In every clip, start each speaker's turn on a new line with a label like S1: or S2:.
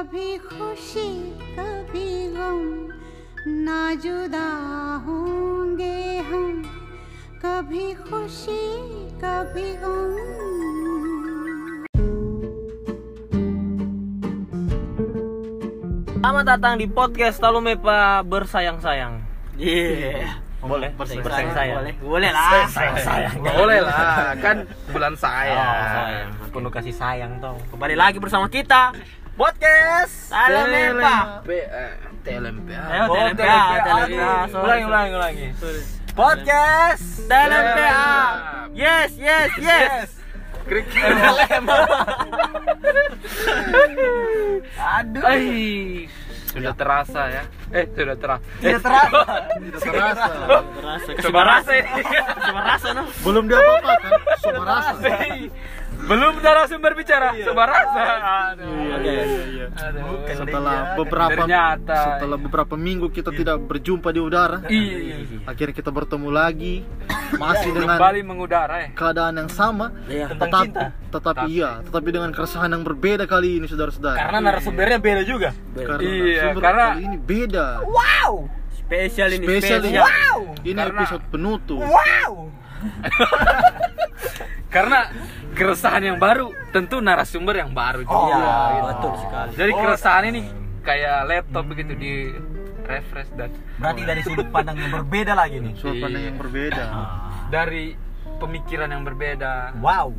S1: कभी खुशी कभी गम ना जुदा होंगे हम कभी खुशी कभी गम
S2: Selamat datang di podcast Talumepa bersayang-sayang.
S3: Iya.
S2: Boleh,
S3: Bersayang-sayang.
S2: bersayang-sayang.
S3: Boleh. Boleh lah.
S2: Sayang-sayang.
S4: Boleh lah, kan bulan
S2: Oh,
S4: sayang.
S2: sayang. Penuh kasih sayang tau.
S3: Kembali lagi bersama kita podcast
S4: eh,
S2: Oh,
S3: TLMPA,
S2: TLMPA.
S3: TLMPA. sorry.
S2: Ulangi, ulangi, ulangi.
S3: Podcast TLMPA. Yes, yes, yes.
S4: Krik.
S3: Aduh.
S4: Ai, sudah terasa ya. Eh, sudah terasa.
S3: Tidak terasa.
S4: terasa.
S3: Terasa.
S4: Coba rasa ini.
S3: Coba rasa no.
S5: belum dia apa kan coba rasa
S4: Belum narasumber bicara, coba rasa. Aduh.
S3: Oke.
S4: Aduh.
S5: setelah beberapa
S4: Ternyata.
S5: setelah beberapa minggu kita tidak berjumpa di udara
S4: Iya.
S5: akhirnya kita bertemu lagi masih dengan
S4: Kembali mengudara ya.
S5: keadaan yang sama
S3: Iya.
S2: Tentang
S5: tetap
S2: cinta.
S5: tetapi iya tetapi dengan keresahan yang berbeda kali ini saudara-saudara
S2: Karena narasumbernya beda juga.
S5: karena
S4: Iya,
S5: sumber
S4: karena-
S5: kali ini beda
S3: Wow. Spesial ini
S5: spesial ini
S3: spesial.
S5: ini
S4: Karena-
S5: episode penutup
S3: Wow.
S4: Karena keresahan yang baru tentu narasumber yang baru juga.
S3: Iya,
S4: gitu.
S3: betul sekali.
S4: Jadi keresahan ini kayak laptop begitu di refresh dan
S3: Berarti dari sudut pandang yang berbeda lagi nih.
S5: sudut pandang yang berbeda
S4: dari pemikiran yang berbeda.
S3: Wow.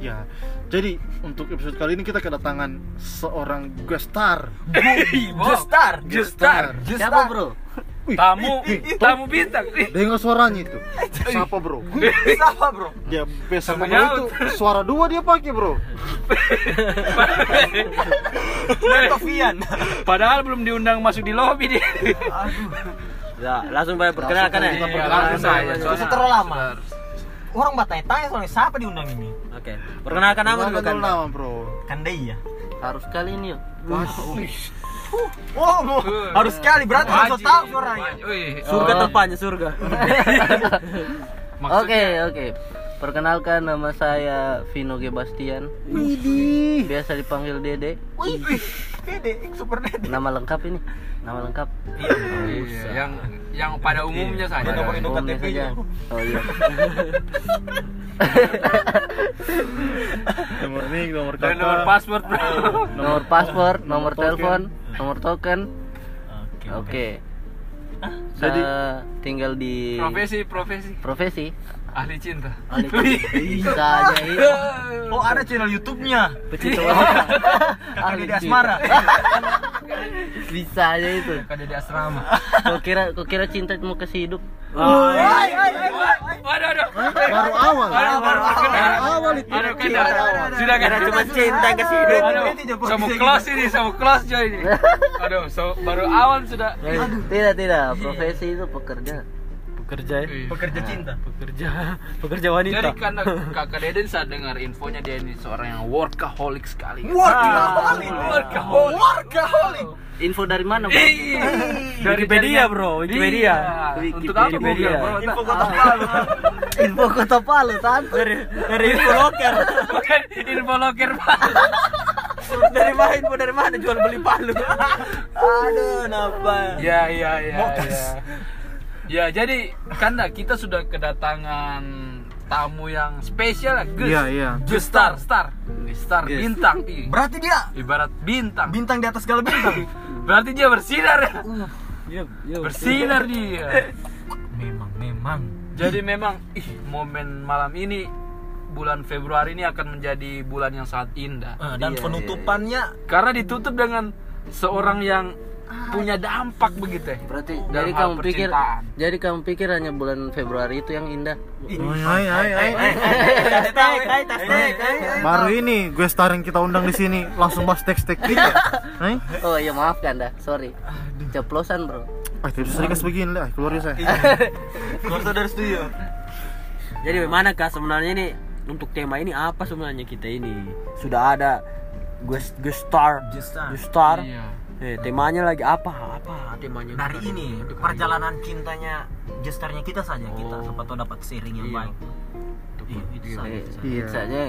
S5: ya jadi untuk episode kali ini kita kedatangan seorang guest star
S3: Justar.
S4: Justar.
S3: Siapa bro?
S4: Tamu tamu bintang.
S5: Dengar suaranya itu siapa bro
S3: Siapa bro?
S5: dia bro itu suara dua dia pakai bro
S3: Tofian.
S4: Padahal belum diundang masuk di lobby dia.
S3: Ya, langsung bayar perkenalkan ya.
S5: Perkenalkan
S4: saja,
S3: terlalu lama. Orang bertanya-tanya soalnya siapa diundang ini. Oke. Perkenalkan nama dulu kan.
S5: nama bro
S3: Kandai ya.
S2: Harus kali ini yuk.
S3: Oh, mau- harus sekali berarti harus tahu suaranya.
S4: Wih,
S3: Surga
S2: Oh.
S3: tempatnya surga.
S2: Oke, oke. Perkenalkan nama saya Vino G Bastian. Biasa dipanggil Dede.
S3: Wih, Dede, super Dede.
S2: Nama lengkap ini. Nama lengkap.
S4: Iya, yang yang pada umumnya saja.
S3: Pada
S2: Pada
S3: Induk
S2: umumnya
S3: KTP
S2: saja.
S3: -nya.
S2: Oh iya.
S5: nomor nik nomor kakak
S4: nomor password, Bro.
S2: Nomor paspor, nomor
S5: token.
S2: telepon, nomor token. Oke.
S5: Jadi-
S2: Saya tinggal di
S4: Profesi, profesi
S2: profesi
S4: ahli cinta.
S2: ahli bisa aja itu.
S3: Oh, ada channel YouTube-nya.
S2: Pecinta wanita.
S3: Kakak Dede Asmara.
S2: Bisa aja itu.
S4: Kakak Dede asrama.
S2: Kau kira kau kira cinta mau kasih hidup?
S4: Waduh,
S5: baru awal
S4: baru
S5: baru awal itu
S4: Aduh, kita sudah kan
S3: Cuma cinta kasih hidup.
S4: Sama kelas ini, sama kelas ini. Aduh, so, baru awal sudah.
S2: Tidak tidak. Profesi itu pekerja. Pekerja.
S4: Wih.
S3: Pekerja cinta.
S2: Pekerja. Pekerja wanita.
S4: Jadi karena kakak Deden saat dengar infonya dia ini seorang yang workaholic sekali.
S3: Workaholic.
S4: Workaholic.
S3: Workaholic.
S2: Info dari mana? Bro?
S4: Ih, dari
S2: Wikipedia,
S4: jaringan-
S2: bro, Wikipedia.
S4: Iya. Untuk apa
S2: Wikipedia.
S4: Bro?
S3: Info kota Palu.
S2: Info Kota Palu, tante.
S3: Dari dari info loker.
S4: Bukan info loker Pak.
S3: Dari mana info dari mana jual beli Palu. Aduh, napa?
S4: Ya, ya, ya.
S3: Mokas.
S4: Ya, ya jadi karena kita sudah kedatangan tamu yang spesial lah, Gus.
S5: iya iya
S4: Gus Star, Star. Star
S2: Yes.
S4: bintang.
S3: Berarti dia
S4: Ibarat bintang.
S3: bintang di atas segala bintang.
S4: Berarti dia bersinar ya.
S2: Iya, iya.
S4: Bersinar dia.
S3: memang, memang.
S4: Jadi memang ih momen malam ini bulan Februari ini akan menjadi bulan yang sangat indah.
S3: Ah, dan
S2: Iya,
S3: penutupannya
S4: Karena ditutup dengan seorang yang punya dampak begitu ya.
S2: Berarti
S4: Dalam
S2: jadi kamu pikir jadi kamu pikir hanya bulan Februari itu yang indah.
S5: Hai hai hai baru ini gue star yang kita undang di sini langsung bahas teks teks kita Hai?
S2: Oh iya maafkan dah, sorry. Ceplosan bro.
S5: ah tidak usah dikasih begini lah keluar ya saya.
S3: Keluar dari studio. Jadi bagaimana kak sebenarnya ini? Untuk tema ini apa sebenarnya kita ini? Sudah ada guest guest star. Guest star.
S4: Iya.
S3: Eh, temanya lagi apa apa temanya dari ini perjalanan cintanya gestarnya kita saja kita siapa tahu dapat sharing yang
S4: Iya.
S3: baik Iya, itu saja, itu saja.
S5: Iya.
S2: Iya saja.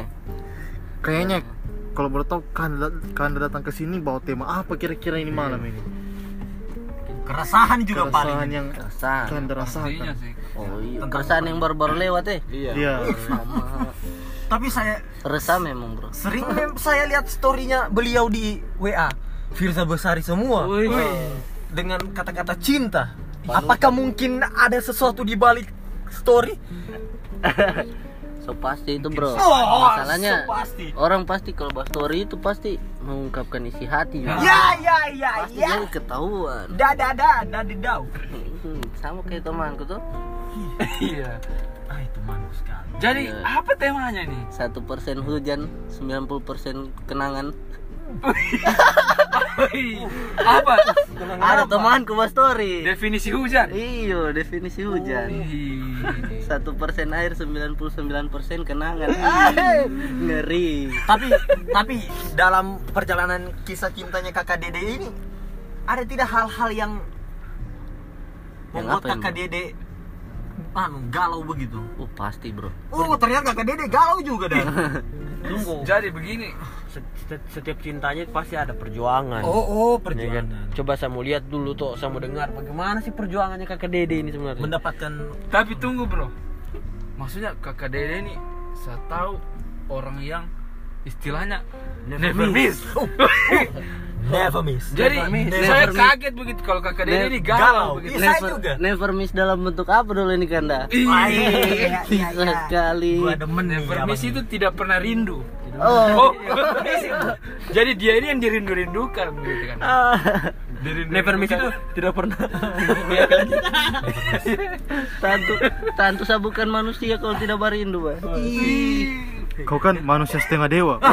S5: kayaknya kalau boleh tahu kanda, kanda datang ke sini bawa tema apa kira-kira ini malam ini
S3: Keresahan juga
S5: keresahan
S3: paling.
S5: yang
S2: Keresahan.
S5: kanda
S4: Pastinya
S5: rasakan
S4: sih.
S2: Oh iya, keresahan yang baru-baru lewat eh.
S5: iya
S2: Sama.
S3: Tapi saya
S2: Resah memang bro.
S3: sering saya lihat storynya beliau di WA. Firza Besari semua.
S2: Wih.
S3: Dengan kata-kata cinta. Apakah mungkin ada sesuatu di balik story?
S2: So pasti itu bro.
S3: Oh,
S2: Masalahnya
S3: so pasti.
S2: orang pasti kalau bahas story itu pasti mengungkapkan isi hati. juga.
S3: Ya ya ya
S2: Pasti
S3: ya.
S2: jadi ketahuan.
S3: Da da da da di dau.
S2: Hmm, Sama kayak temanku tuh.
S4: Iya.
S3: Ah itu manis sekali.
S4: Jadi
S2: Iya.
S4: apa temanya nih?
S2: Satu persen hujan, 90% kenangan.
S4: Apa?
S2: Ada temanku bahas story.
S4: Definisi hujan.
S2: Iyo, definisi hujan. Satu persen air, 99% persen kenangan. Ngeri.
S3: tapi tapi dalam perjalanan kisah cintanya kakak dede ini ada tidak hal-hal yang
S2: Yang
S3: membuat kakak dede anu galau begitu
S2: Oh pasti bro.
S3: oh ternyata kakak dede galau juga dah tunggu
S4: Jadi begini.
S3: setiap cintanya pasti ada perjuangan
S6: Oh, oh,
S3: Ya kan? Coba saya mau lihat dulu tuh, saya mau dengar bagaimana sih perjuangannya kakak Dede ini sebenarnya.
S6: Mendapatkan
S4: Tapi tunggu bro. Maksudnya kakak Dede ini saya tahu orang yang istilahnya never miss.
S6: never miss.
S4: Jadi
S2: Never miss.
S4: saya
S2: Never miss.
S4: kaget begitu kalau kakak Dede ini galau
S6: galau.
S4: begitu.
S6: Iya, saya
S2: Never,
S6: juga.
S2: never miss dalam bentuk apa dulu ini kanda?
S4: Iya.
S2: Bisa sekali.
S6: Gua demen.
S4: Never
S6: abang
S4: miss itu tidak pernah rindu.
S2: Oh,
S4: Oh, jadi dia ini yang dirindu-rindukan gitu kan. Dirindu
S3: Never miss itu tidak pernah.
S2: tentu tentu saya bukan manusia kalau tidak berindu, Pak.
S5: kau kan manusia setengah dewa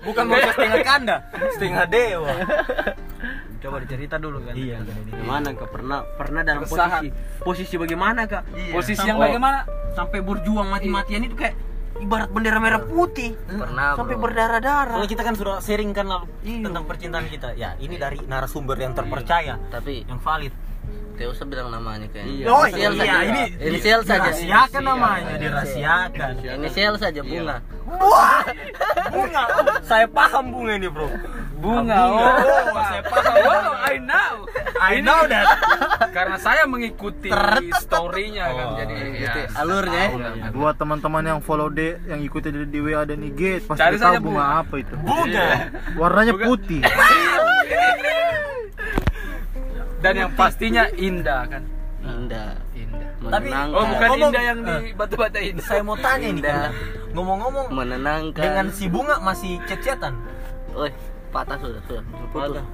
S3: Bukan manusia setengah kanda, setengah dewa. Coba dicerita dulu kan.
S6: Iya.
S3: Gimana kak? Pernah pernah dalam posisi posisi bagaimana kak?
S4: Posisi yang
S3: Sampai-
S4: bagaimana?
S3: Sampai berjuang mati-matian itu kayak ibarat bendera merah putih.
S2: Pernah,
S3: Sampai
S2: bro.
S3: berdarah-darah.
S6: Kalau kita kan sudah sharing kan lalu tentang percintaan kita. Ya, ini dari narasumber yang terpercaya,
S2: Tapi
S6: yang valid.
S2: Tidak usah bilang namanya kayaknya.
S3: Oh,
S2: Inisial
S3: iya,
S2: saja.
S3: ini-
S2: inisial saja.
S6: Dirahasiakan namanya, dirahasiakan.
S2: Inisial saja bunga.
S3: Wah, bunga. Saya paham bunga ini bro.
S4: Bunga. Oh, saya paham. Oh, I know.
S3: I know that.
S4: Karena saya mengikuti story-nya kan jadi ya.
S2: Alurnya. ya.
S5: buat teman-teman yang follow D yang ikuti di, di WA dan IG pasti
S4: Cari
S5: tahu bunga
S4: bunga.
S5: apa itu
S6: Bunga.
S5: warnanya
S4: Bunga.
S5: putih
S4: Dan yang pastinya indah kan.
S2: Indah.
S4: Indah.
S6: Tapi-
S2: Menenangkan.
S4: Oh, bukan
S6: Ngomong-
S4: indah yang di batu-bata ini.
S6: Saya mau tanya nih,
S2: Indah.
S6: Ngomong-ngomong
S2: menenangkan.
S6: dengan si bunga masih cecetan.
S2: Oi, patah sudah, sudah. Putus.
S6: Patah.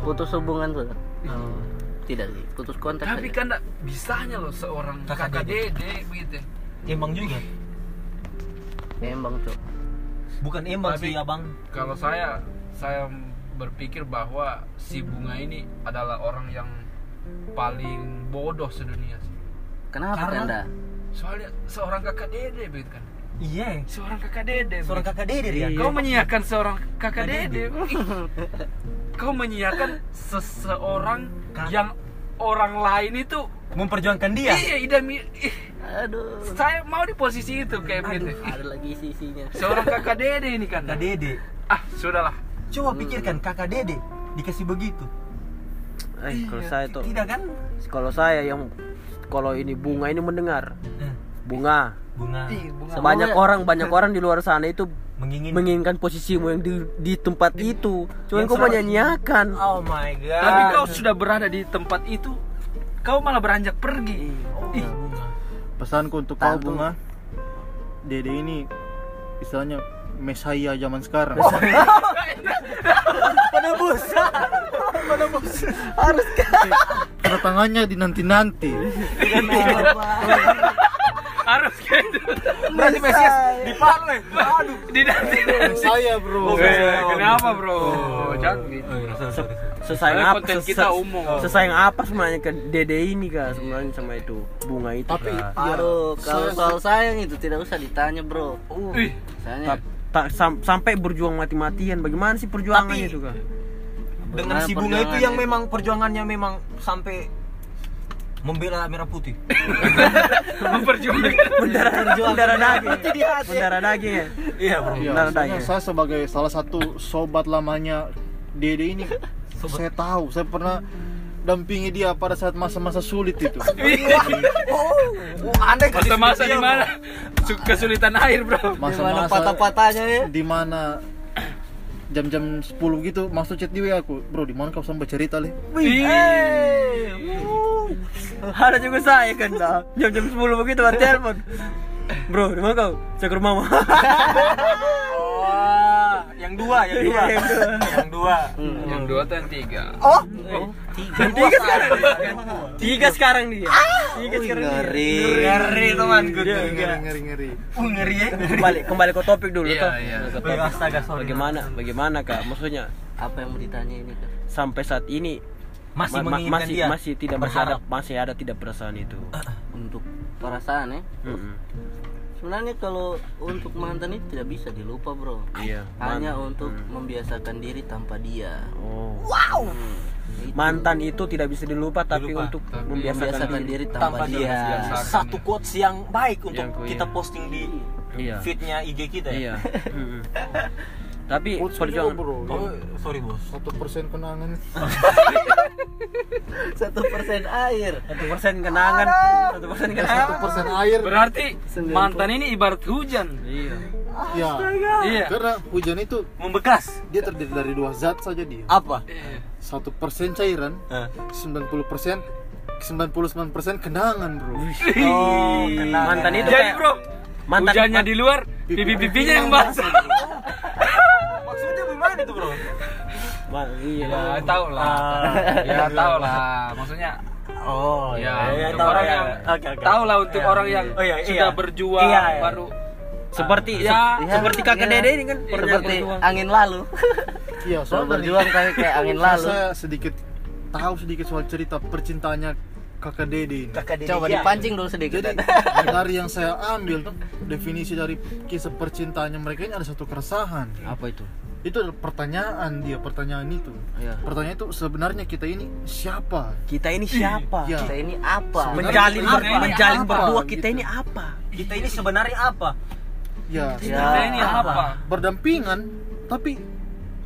S2: Putus hubungan sudah. Tidak sih, putus kontak.
S4: Tapi
S2: saja.
S4: kan enggak bisanya loh seorang
S6: Kakak
S4: kakak
S6: Dede.
S4: begitu.
S6: Embang juga.
S2: Embang, Cok.
S6: Bukan embang
S4: Tapi-
S6: sih, Abang.
S4: Kalau saya saya berpikir bahwa si bunga ini adalah orang yang paling bodoh sedunia sih.
S2: Kenapa
S6: Karena-
S2: Kanda?
S4: Soalnya seorang kakak dede begitu kan.
S6: Iya.
S4: Seorang kakak dede.
S6: Seorang kakak Dede dia.
S4: Kau menyiapkan seorang kakak dede. Kau menyiapkan seseorang
S6: Kak-
S4: yang orang lain itu
S6: memperjuangkan dia.
S4: iya idam
S2: Aduh.
S4: saya mau di posisi itu kayak begitu. Ih,
S2: Ada lagi sisinya.
S4: Seorang kakak dede ini kan.
S6: Kakak Dede.
S4: Ah, sudahlah.
S6: Coba pikirkan kakak Dede dikasih begitu.
S3: Eh, kalau saya tuh,
S6: Tidak kan?
S3: kalau saya yang kalau ini bunga ini mendengar
S6: Hmm,
S3: bunga.
S6: Bunga
S3: Banyak
S2: Semoga-
S3: orang, banyak orang di luar sana itu
S6: menginginkan.
S3: menginginkan posisimu yang di, di tempat itu. Cuma
S6: Yang
S3: kau menyanyiakan.
S6: Oh my god.
S4: Tapi kau sudah berada di tempat itu, kau malah beranjak pergi.
S6: Oh,
S4: Ih,
S6: bunga.
S5: pesanku untuk kau
S2: Tantu.
S5: bunga dede ini istilahnya mesaya zaman sekarang
S6: Penebus. Penebus. Harus
S5: kedatangannya di nanti nanti
S4: harus gitu.
S6: Berarti Mesias di Palu ya? Aduh.
S4: Di nanti.
S5: saya bro
S4: Eh, Kenapa bro? Jangan gitu.
S3: Sesayang
S4: Soalnya
S3: apa?
S4: konten kita umum.
S3: Sesayang apa sebenarnya ke Dede ini kak sebenarnya sama itu bunga itu.
S5: Tapi-
S3: Kak.
S2: Aduh, kalau soal sayang itu tidak usah ditanya, Bro.
S4: Ih,
S2: Sayangnya
S3: Ta- sam- sampai berjuang mati-matian. Bagaimana sih perjuangannya
S6: Tapi-
S3: itu kak?
S6: Dengan si bunga itu yang memang perjuangannya memang sampai membela merah putih.
S4: Memperjuangkan.
S3: Bendera bendera daging.
S6: Hati.
S3: Bendera daging ya.
S6: Iya, Bro.
S5: Ya,
S3: Benar
S5: soalnya
S3: adanya.
S5: saya sebagai salah satu sobat lamanya Dede ini, saya tahu, saya pernah dampingi dia pada saat masa-masa sulit itu.
S6: Oh, kasih
S4: Masa-masa di mana? Su- Kesulitan air, Bro.
S5: Masa-masa
S6: patah-patahnya ya?
S5: di mana jam-jam 10 gitu masuk chat di WA aku, bro di mana kau sampai cerita le?
S3: Ada juga saya kan dah. Jam-jam 10 begitu baru telepon. Bro, di mana kau? Saya ke rumah mama.
S6: Oh, yang dua, yang dua.
S3: Iya, yang dua.
S6: Yang dua.
S4: Yang dua tuh yang tiga.
S6: Oh,
S3: Dan tiga sekarang dia. Tiga sekarang dia. Tiga sekarang dia.
S6: ngeri. Ngeri temanku.
S3: Dia
S5: Ngeri
S3: enggak.
S5: ngeri ngeri.
S6: Uh, ngeri ya.
S3: Kembali kembali ke topik dulu
S4: Iya,
S3: toh.
S4: iya.
S6: Astaga, sorry.
S3: Bagaimana? Bagaimana Kak? Maksudnya
S2: Apa yang mau ditanya ini kak?
S3: sampai saat ini
S6: Masih
S3: ma- masih
S6: dia.
S3: masih tidak
S6: Berharap.
S3: berharap masih ada tidak perasaan itu.
S2: Untuk perasaan ya?
S3: Mm-mm.
S2: Sebenarnya kalau untuk mantan itu tidak bisa dilupa bro.
S3: Iya.
S2: Hanya
S3: man-
S2: untuk
S3: Mm.
S2: membiasakan diri tanpa dia.
S3: Oh.
S2: Itu.
S3: Mantan itu tidak bisa dilupa tapi
S6: Dilupa,
S3: untuk
S4: tapi
S3: membiasakan
S2: membiasakan
S3: diri.
S2: diri tanpa,
S6: Tanpa dia.
S2: dia.
S6: Satu quotes yang baik untuk
S3: Yang
S6: kita
S3: iya.
S6: posting di
S3: Iya.
S6: feednya IG kita ya.
S3: Iya. Tapi
S5: Quotes
S3: perjuangan
S5: juga, bro.
S6: Oh, sorry bos.
S5: Satu persen kenangan.
S2: Satu persen air.
S3: satu persen kenangan, satu persen
S5: Satu
S3: kenangan.
S5: persen air.
S4: Berarti mantan ini ibarat hujan.
S3: Iya.
S5: Ya.
S4: Iya.
S5: Karena hujan itu
S6: Membekas.
S5: dia terdiri dari dua zat saja dia.
S6: Apa?
S5: Satu persen cairan,
S6: Eh.
S5: 90 persen 99 persen kenangan bro.
S6: Oh, kenangan.
S3: Mantan itu
S4: Jadi
S3: kayak
S4: bro,
S3: mantan
S4: hujannya di luar, pipi-pipinya yang basah.
S6: Gimana itu bro?
S3: Ma- iya.
S4: Ya tahu lah. Ya tahu lah. Maksudnya
S6: Oh,
S4: ya,
S6: iya,
S4: untuk orang
S6: iya.
S4: yang
S6: Oke, oke.
S4: tahu lah untuk
S6: Iya,
S4: orang
S6: iya.
S4: yang
S6: Oh, iya,
S4: sudah
S6: iya.
S4: berjuang
S6: Iya, iya.
S4: baru
S3: seperti
S4: Ya,
S3: se- seperti kakak
S2: iya.
S3: dede ini kan
S2: Seperti
S3: berjuang.
S2: angin lalu.
S5: Iya, soalnya
S2: berjuang kayak kayak angin lalu.
S5: Saya sedikit tahu sedikit soal cerita percintaannya kakak Dede ini.
S6: Kakak Dede.
S2: Coba
S6: Iya.
S2: dipancing dulu sedikit.
S5: Jadi dari yang saya ambil tuh definisi dari kisah percintaannya mereka ini ada satu keresahan.
S2: Apa itu?
S5: Itu adalah pertanyaan dia, pertanyaan itu.
S2: Iya.
S5: Pertanyaan itu sebenarnya kita ini siapa?
S3: Kita ini siapa?
S5: Ya.
S2: Kita ini apa?
S5: Sebenarnya
S3: Menjalin ber-
S5: ini
S3: menjalin
S5: apa?
S3: berdua
S5: Gitu.
S3: kita ini apa?
S6: Kita ini sebenarnya apa?
S5: Ya,
S2: Ya.
S4: kita ini apa?
S5: berdampingan tapi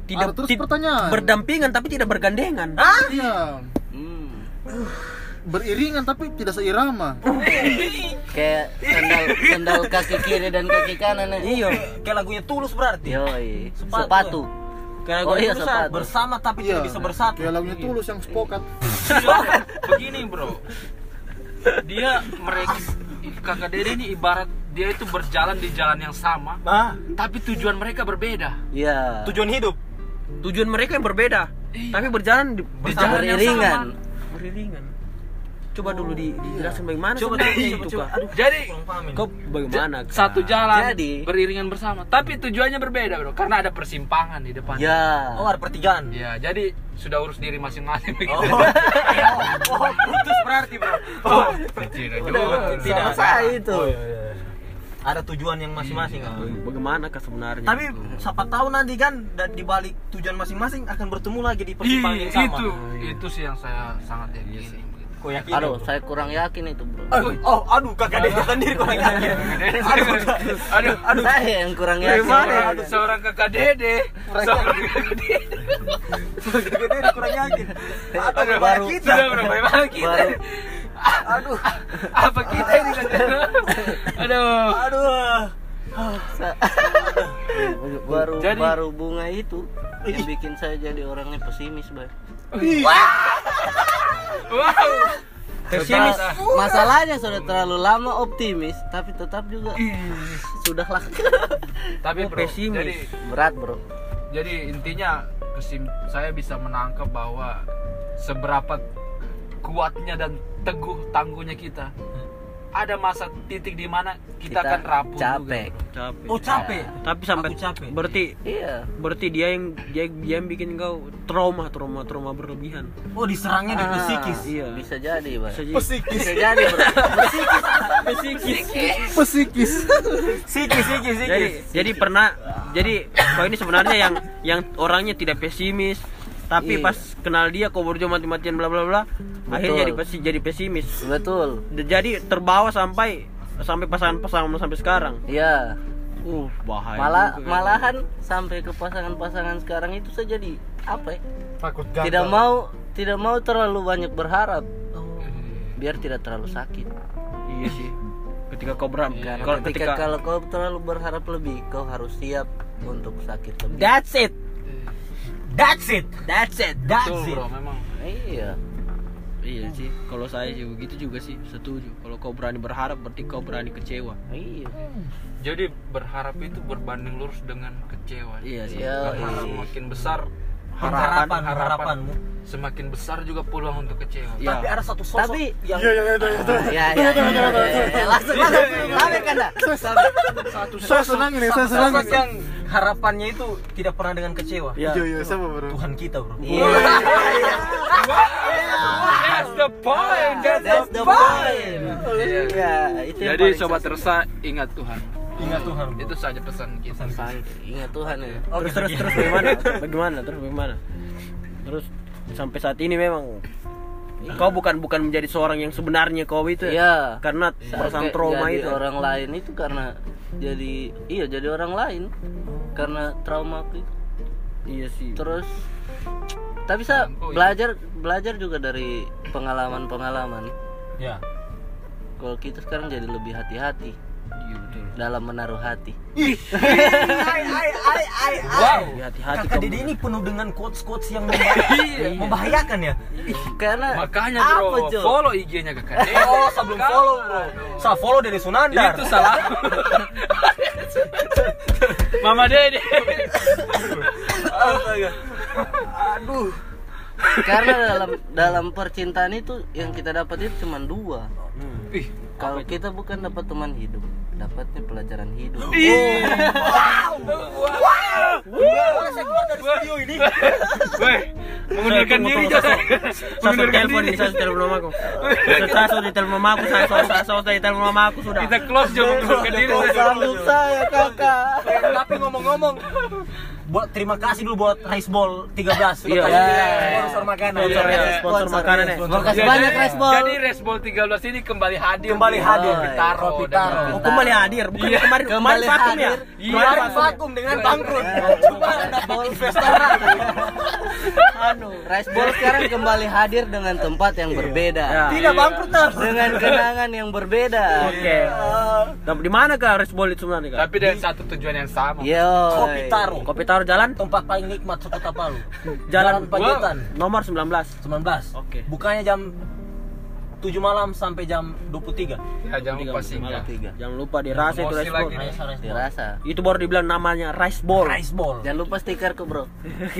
S3: Tidak
S5: ada terus pertanyaan.
S3: Berdampingan tapi tidak bergandengan.
S5: Iya.
S2: Hmm.
S5: Beriringan tapi tidak seirama.
S2: Kayak sendal sendal kaki kiri dan kaki kanan. ya.
S3: Iya.
S6: Kayak lagunya tulus berarti.
S2: Yoi.
S6: Sepatu.
S2: Sepatu.
S3: Karena
S2: Oh iya sepatu.
S6: bersama tapi
S5: Iya.
S6: tidak bisa bersatu.
S5: Kayak lagunya tulus yang sepokat.
S4: Begini bro, dia mereka kakak dede ini ibarat dia itu berjalan di jalan yang sama,
S6: Ah,
S4: tapi tujuan mereka berbeda.
S2: Iya.
S6: tujuan hidup.
S3: tujuan mereka yang berbeda,
S4: Iya.
S3: tapi berjalan di,
S4: Di jalan yang
S2: Beriringan.
S4: sama.
S3: beriringan. Coba dulu di, dijelaskan bagaimana
S6: Coba coba,
S3: itu,
S6: coba. Aduh,
S4: Jadi.
S3: Kau bagaimana? Kak?
S4: satu jalan
S2: Jadi-
S4: beriringan bersama, tapi tujuannya berbeda bro, karena ada persimpangan di depan.
S2: Ya.
S6: Oh, ada pertigaan.
S4: Ya, jadi sudah urus diri masing-masing begitu.
S6: Oh. oh, putus berarti, Bro. Oh,
S4: Tidak
S2: Udah,
S4: juga.
S6: tidak.
S2: selesai itu.
S6: Oh, iya, iya. Ada tujuan yang masing-masing. ah.
S3: Bagaimana kak sebenarnya?
S6: Tapi siapa tahu nanti kan da- di balik tujuan masing-masing akan bertemu lagi di persimpangan yang sama.
S4: itu, itu sih yang saya sangat yakini.
S6: Kau yakin?
S2: Aduh, saya kurang yakin itu, Bro.
S6: Oh, oh, aduh, kakak dia sendiri kurang yakin.
S4: aduh, aduh,
S2: Aduh, saya yang kurang yakin.
S4: seorang, seorang kakak dede, seorang kakak dede.
S6: Kakak dia kurang yakin. Aduh,
S4: Aduh,
S6: baru kita.
S4: Sudah bro, bagaimana kita?
S2: Baru
S6: Aduh,
S4: Apa kita ini kakak? Aduh.
S6: aduh.
S2: baru baru bunga itu yang bikin saya jadi orangnya pesimis, Bay.
S4: Wow.
S2: Pesimis. Masalahnya sudah terlalu lama optimis, tapi tetap juga sudahlah
S4: Tapi bro,
S3: pesimis.
S4: jadi
S2: berat, Bro.
S4: jadi intinya kesim saya bisa menangkap bahwa seberapa kuatnya dan teguh tangguhnya kita ada masa titik di mana kita, akan rapuh
S2: capek.
S4: juga,
S3: capek.
S6: Oh, capek.
S3: Tapi sampai
S6: Aku capek.
S3: berarti
S2: Iya.
S3: berarti dia yang dia, dia yang bikin kau trauma trauma trauma berlebihan.
S6: Oh, diserangnya di psikis.
S3: Iya.
S2: Bisa jadi, Bay.
S3: Bisa jadi.
S2: Bisa jadi, Bro.
S3: Psikis.
S5: Pesikis.
S6: Psikis, psikis,
S3: Jadi
S6: psikis.
S3: jadi pernah jadi kau ini sebenarnya yang yang orangnya tidak pesimis, tapi
S2: Iya.
S3: pas kenal dia kau baru mati-matian bla bla bla akhirnya jadi pesi jadi pesimis.
S2: Betul.
S3: Jadi terbawa sampai sampai pasangan-pasangan sampai sekarang.
S2: Ya
S3: uh bahaya
S2: malah
S3: juga.
S2: malahan sampai ke pasangan-pasangan sekarang itu saya jadi apa ya?
S5: Takut gagal.
S2: Tidak mau tidak mau terlalu banyak berharap. Biar tidak terlalu sakit.
S3: Iya sih. Ketika kau beram kalau
S2: ketika,
S3: ketika
S2: kalau kau terlalu berharap lebih kau harus siap untuk sakit lebih.
S3: That's it
S6: That's it.
S3: that's it.
S6: That's
S4: Betul
S6: it.
S4: bro memang.
S2: Iya.
S3: Iya sih kalau saya sih begitu juga sih setuju. Kalau kau berani berharap berarti kau berani kecewa.
S2: Iya.
S4: Jadi berharap itu berbanding lurus dengan kecewa.
S3: Iya sih.
S2: Iya,
S4: karena
S2: iya.
S4: semakin besar
S6: Harapan, harapanmu.
S4: semakin besar juga peluang untuk kecewa
S3: Iya.
S6: Tapi ada satu sosok
S2: tapi
S6: yang
S5: iya iya iya iya
S2: ya ya, ya, ya, ya. langsung langsung sampai kan dah
S5: saya senang ini saya senang
S6: sosok yang harapannya itu tidak pernah dengan kecewa.
S3: Iya.
S5: iya iya siapa bro
S6: Tuhan kita, Bro.
S2: Iya.
S4: that's the point that's,
S2: the point.
S4: Iya.
S2: Ya, itu
S4: jadi sobat tersa ingat Tuhan
S6: Ingat Tuhan, Bro.
S4: itu saja pesan kita
S2: Ingat Tuhan ya.
S3: terus terus terus bagaimana bagaimana terus bagaimana terus sampai saat ini memang kau bukan bukan menjadi seorang yang sebenarnya kau itu ya?
S2: Iya.
S3: karena perasaan
S2: Sampai
S3: trauma
S2: jadi
S3: itu
S2: orang lain itu karena jadi iya jadi orang lain karena trauma itu.
S3: iya sih
S2: Terus tapi saya
S4: Oh, iya.
S2: belajar belajar juga dari pengalaman-pengalaman.
S6: Ya.
S2: Kalau kita sekarang jadi lebih hati-hati
S3: iya betul
S2: dalam menaruh hati.
S6: Wow.
S3: Lebih hati-hati
S6: Kakak Dede ini penuh dengan quotes-quotes yang membahayakan, membahayakan ya.
S2: Karena
S4: makanya
S2: apa,
S4: bro
S2: Jo?
S4: follow IG-nya kakak Dede.
S6: Oh, sebelum follow, Bro. Saya follow dari Sunandar.
S4: itu salah Mama Dede
S2: karena dalam dalam percintaan itu yang kita dapat itu cuma dua.
S4: Ih,
S2: Kalau kita bukan dapat teman hidup, dapatnya pelajaran hidup.
S4: Weh, mengundurkan diri
S3: saya
S4: Jos.
S3: saya
S4: Mengundurkan
S3: telepon
S4: diri.
S3: nih saya telepon mama aku saya sudah di telepon mama aku saya saya saya sudah di telepon mama aku sudah
S4: Kita close Jo mengundurkan diri.
S2: Sanggup saya kakak.
S6: Tapi ngomong-ngomong, buat terima kasih dulu buat Rice Ball 13 sudah
S3: Iya.
S6: kasih
S2: Iya.
S6: sponsor makanan.
S3: Sponsor,
S6: Iya.
S3: ya, sponsor makanan ya.
S2: Terima kasih banyak Resbol.
S4: Jadi Resbol 13 ini kembali hadir.
S6: Kembali hadir.
S2: Oh, iya.
S4: Taro.
S6: Kopi
S4: dan
S6: Taro.
S4: Kopi
S3: Oh, kembali hadir bukan
S4: Iya.
S3: kemarin kemarin vakum ya
S2: hadir.
S4: Iya.
S6: Kemarin vakum dengan bangkrut. Cuma dapat investor.
S2: Anu, Rice Bowl sekarang kembali hadir dengan tempat yang berbeda.
S3: Ya.
S6: Tidak bangkrut.
S2: Dengan kenangan yang berbeda.
S3: oke di mana kak respol itu sebenarnya kak
S4: Tapi dengan satu tujuan yang sama.
S2: Yo.
S6: Kopi Taro.
S3: kopi taruh jalan
S6: Tempat paling nikmat sekota Palu.
S3: Jalan
S6: Pajetan
S3: nomor 19
S6: 19.
S3: Oke.
S6: Bukanya jam 7 malam sampai jam 23.
S4: Ya jangan lupa.
S2: Tiga.
S3: jangan lupa dirasa itu rice ball.
S6: Rice, rice ball.
S2: Dirasa.
S3: itu baru dibilang namanya rice ball
S6: Rice ball.
S2: Jangan lupa stiker ke bro.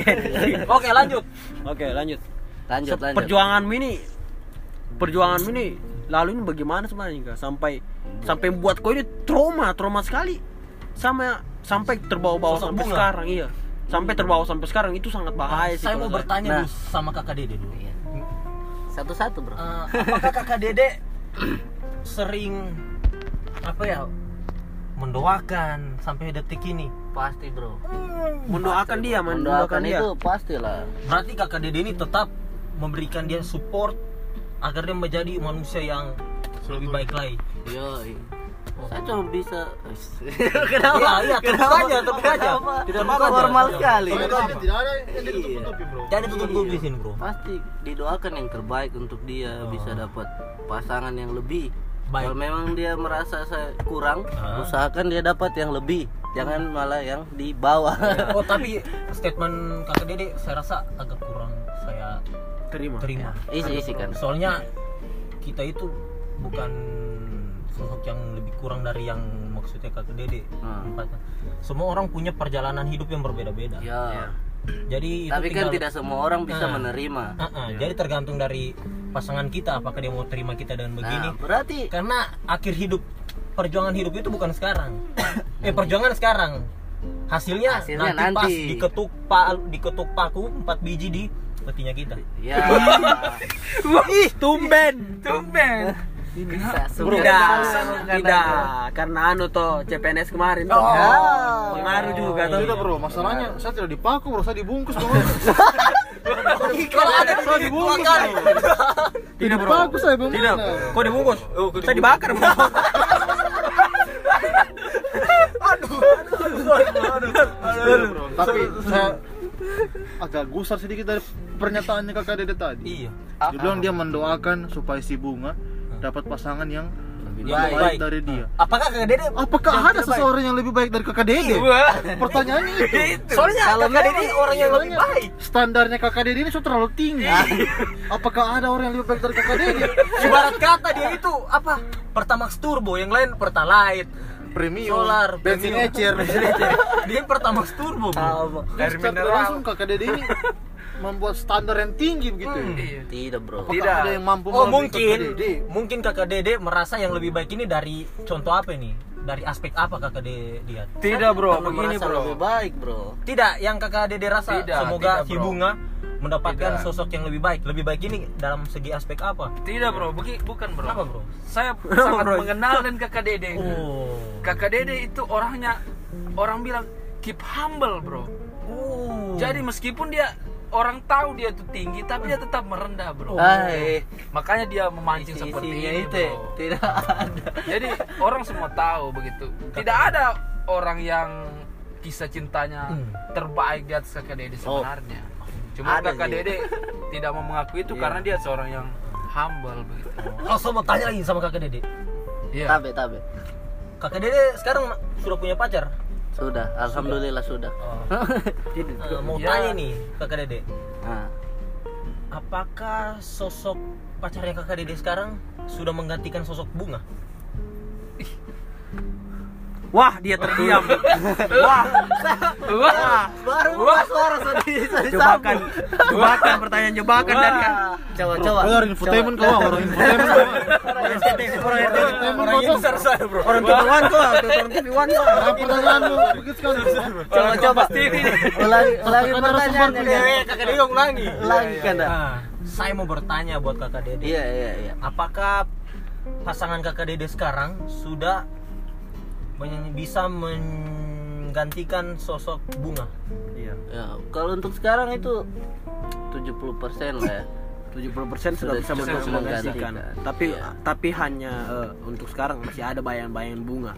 S6: Oke, lanjut.
S3: oke lanjut
S2: Lanjut lanjut.
S3: perjuanganmu ini perjuanganmu ini lalu ini bagaimana sebenarnya sampai sampai buat kau ini trauma trauma sekali sama sampai terbawa-bawa sampai
S6: bunga.
S3: sekarang iya sampai terbawa sampai sekarang itu sangat bahaya sih
S6: Saya mau bertanya
S2: Nah.
S6: dulu sama Kakak Dede dulu.
S2: Iya. Satu-satu bro.
S6: Eh, apakah Kakak Dede sering apa ya mendoakan sampai detik ini?
S2: Pasti bro.
S3: mendoakan dia
S2: Mendoakan
S3: mendoakan dia
S2: itu pastilah.
S6: Berarti Kakak Dede ini tetap memberikan dia support agar dia menjadi manusia yang lebih baik lagi.
S2: Yo. Saya cuma bisa.
S6: Iya, iya, terus aja, terus aja.
S2: Tidak apa normal sekali.
S5: Tidak ada yang ditutup-tutupi bro
S6: Jadi tutup di sini, Bro.
S2: Pasti didoakan yang terbaik untuk dia bisa dapat pasangan yang lebih.
S6: Baik.
S2: Kalau memang dia merasa saya kurang,
S6: Ah.
S2: usahakan dia dapat yang lebih. Jangan malah yang di bawah.
S6: Oh, tapi statement Kakak Dede saya rasa agak kurang saya
S3: terima
S6: terima.
S2: isi isi kan.
S6: Soalnya kita itu bukan sosok yang lebih kurang dari yang maksudnya Kakak Dede.
S2: Hmm.
S6: Empatnya. Semua orang punya perjalanan hidup yang berbeda-beda.
S2: Ya.
S6: Jadi itu
S2: Tapi kan
S6: tinggal-
S2: tidak semua orang bisa
S6: Ah.
S2: menerima.
S6: Ah, ah, Jadi tergantung dari pasangan kita apakah dia mau terima kita dengan begini.
S2: Nah, berarti
S6: Karena akhir hidup perjuangan hidup itu bukan sekarang. eh perjuangan sekarang. Hasilnya,
S2: Hasilnya
S6: nanti, pas
S2: nanti.
S6: diketuk pa, diketuk paku empat biji di petinya kita.
S2: ya
S3: ih tumben
S4: Tumben.
S2: Bisa
S3: Bro, tidak, tidak, karena anu toh CPNS kemarin toh.
S2: Oh.
S3: Pengaruh juga toh.
S5: Tidak bro, masalahnya saya tidak dipaku bro, saya dibungkus bro.
S3: Kalau ada
S5: saya dibungkus bro.
S3: Tidak bro.
S5: Dipaku saya?
S3: Tidak. Kok dibungkus? Saya dibakar bro.
S5: Bro. Tapi saya agak gusar sedikit dari pernyataannya kakak Dede tadi.
S6: Iya.
S5: Dia bilang dia mendoakan supaya si bunga dapat pasangan yang lebih baik,
S6: baik.
S5: dari dia.
S6: Apakah kakak Dede?
S5: Apakah
S6: yang
S5: ada
S6: tidak baik?
S5: seseorang yang lebih baik dari kakak Dede? Pertanyaannya itu.
S6: Soalnya
S2: Kalau
S6: kakak Dede orang yang lebih baik.
S5: Standarnya kakak Dede ini sudah terlalu tinggi. Apakah ada orang yang lebih baik dari kakak Dede?
S6: Ibarat kata dia itu apa? Pertamax turbo, yang lain pertalite,
S5: Premium,
S6: solar,
S5: bensin ecer.
S6: dia pertamax turbo, bro.
S4: Mineral.
S5: langsung kakak Dede ini membuat standar yang tinggi begitu. ya?
S4: Iya.
S2: Tidak bro.
S5: Apakah
S4: Tidak.
S5: ada yang mampu
S6: Oh mungkin,
S5: kakak Dede?
S6: mungkin kakak Dede merasa yang lebih baik ini dari contoh apa nih? Dari aspek apa kakak Dede lihat?
S4: Tidak bro, begini bro.
S2: lebih baik bro.
S6: Tidak, yang kakak Dede rasa
S4: Tidak,
S6: semoga
S4: tidak,
S6: si
S4: bro.
S6: bunga mendapatkan
S4: Tidak.
S6: sosok yang lebih baik. Lebih baik ini dalam segi aspek apa?
S4: Tidak bro, begi, bukan bro.
S6: Apa bro?
S4: Saya sangat mengenal dan kakak Dede.
S6: Oh.
S4: Kakak Dede itu orangnya orang bilang keep humble bro.
S6: Oh.
S4: Jadi meskipun dia orang tahu dia tuh tinggi, tapi dia tetap merendah bro.
S2: Hai.
S4: Makanya dia memancing seperti
S2: Isinya
S4: ini
S2: itu ya,
S4: bro.
S2: tidak ada.
S4: Jadi orang semua tahu begitu. Tidak ada orang yang kisah cintanya
S6: Hmm.
S4: terbaik di atas kakak Dede
S2: Oh.
S4: sebenarnya. Cuma
S2: Ada
S4: kakak
S2: sih.
S4: Dede tidak mau mengakui itu karena dia seorang yang humble begitu.
S6: Langsung mau tanya lagi sama kakak Dede.
S4: Iya.
S2: Tabe tabe.
S6: Kakak Dede sekarang sudah punya pacar?
S2: Sudah, alhamdulillah sudah.
S6: Eh, mau
S4: Ya.
S6: tanya nih kakak Dede.
S2: Nah,
S6: Apakah sosok pacarnya kakak Dede sekarang sudah menggantikan sosok bunga?
S3: Wah, dia terdiam. Wah,
S4: Wah.
S2: baru Wah. suara sedih
S3: jebakan, jebakan pertanyaan jebakan dari kan.
S2: Coba coba.
S5: Orang infotainment kau, orang infotainment kau.
S6: Orang ini besar saya bro.
S3: Orang TV One kok, orang TV One kok.
S5: Apa pertanyaanmu? Begitu sekali.
S2: Coba coba. Ulangi ulangi pertanyaannya.
S5: narasumber
S2: kan?
S6: kakak Dede ulangi.
S2: Ulangi kan dah.
S6: Saya mau bertanya buat kakak Dede.
S2: Iya iya iya.
S6: Apakah pasangan kakak Dede sekarang sudah men- bisa menggantikan sosok bunga?
S3: Iya.
S2: Ya, kalau untuk sekarang itu 70% lah ya.
S3: 70% sudah bisa
S2: Sudah
S3: menggantikan.
S2: menggantikan.
S3: Tapi
S2: Iya.
S3: tapi hanya eh, untuk sekarang masih ada bayangan-bayangan bunga.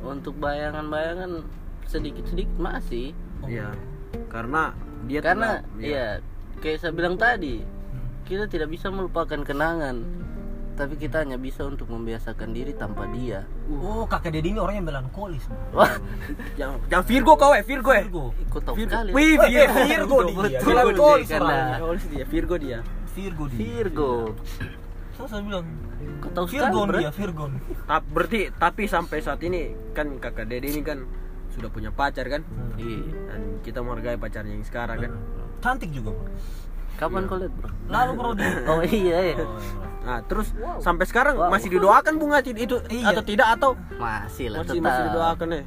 S2: Untuk bayangan-bayangan sedikit-sedikit masih.
S3: Iya. Karena dia
S2: Karena
S3: telah-
S2: iya, kayak saya bilang tadi, kita tidak bisa melupakan kenangan. Tapi kita hanya bisa untuk membiasakan diri tanpa dia.
S6: Oh, kakak Dede ini orang yang melankolis.
S2: Wah,
S3: Jangan, jangan Virgo kau eh, Virgo eh.
S6: Virgo.
S2: ikut tahu
S3: Virgo.
S2: sekali.
S3: Wih,
S6: Eh,
S3: Virgo.
S6: Virgo dia.
S2: Betul,
S6: Melankolis
S2: dia,
S6: orangnya.
S2: karena-
S3: Oh, dia, Virgo dia.
S6: Virgo dia.
S2: Virgo.
S6: So, saya bilang
S2: Kau tahu bro.
S6: dia, Virgon.
S3: Ta- berarti tapi sampai saat ini kan kakak Dede ini kan sudah punya pacar kan?
S2: Iya.
S3: Dan kita menghargai pacarnya yang sekarang kan.
S6: Cantik juga, bro.
S2: Kapan kau lihat, Bro?
S6: Lalu bro.
S2: Oh iya, iya.
S3: Nah, terus sampai sekarang
S2: Wow.
S3: masih didoakan bunga itu
S6: Iya.
S3: atau tidak atau
S2: Masih lah
S3: masih
S2: tetap.
S3: masih didoakan ya?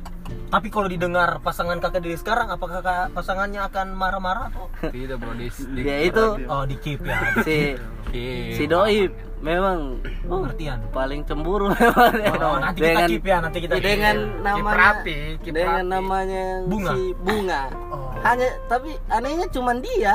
S6: Tapi kalau didengar pasangan kakak Dede sekarang, apakah kakak pasangannya akan marah-marah atau?
S4: Tidak bro, di, di
S2: Dia itu
S6: Oh, di keep ya.
S2: si
S4: Iya.
S2: si doi memang oh,
S6: Pengertian.
S2: paling cemburu memang ya.
S6: Oh, nanti kita keep ya, nanti kita keep.
S2: dengan
S4: Keep
S2: namanya
S4: rapi, keep
S2: dengan
S4: rapi.
S2: namanya
S6: Bunga.
S2: si bunga
S6: Oh.
S2: hanya tapi anehnya cuman dia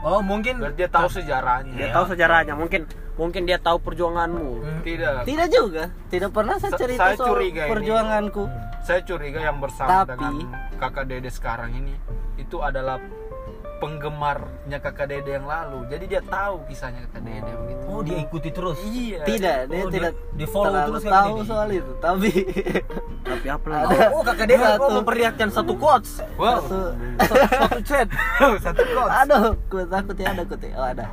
S6: Oh, mungkin
S4: Berarti dia tahu sejarahnya.
S3: Dia tahu sejarahnya, mungkin mungkin dia tahu perjuanganmu.
S4: Tidak.
S2: tidak juga tidak pernah saya
S4: Sa-
S2: cerita
S4: saya
S2: soal
S4: curiga ini.
S2: perjuanganku
S4: Saya curiga yang bersama
S2: Tapi-
S4: dengan kakak Dede sekarang ini itu adalah penggemarnya kakak Dede yang lalu. Jadi dia tahu kisahnya kakak Dede begitu.
S6: Oh, dia ikuti terus.
S4: Iya.
S2: tidak dia
S6: Oh,
S2: tidak
S6: dia follow terus Kakak
S2: tahu
S6: Dede.
S2: soal itu tapi
S3: Tapi apa lagi?
S2: ada
S6: Oh, kakak Dede
S2: satu,
S6: oh, memperlihatkan satu quotes.
S4: Wow.
S2: satu,
S6: Satu chat.
S4: Satu quotes.
S2: aduh ku takut ya ada ku oh ada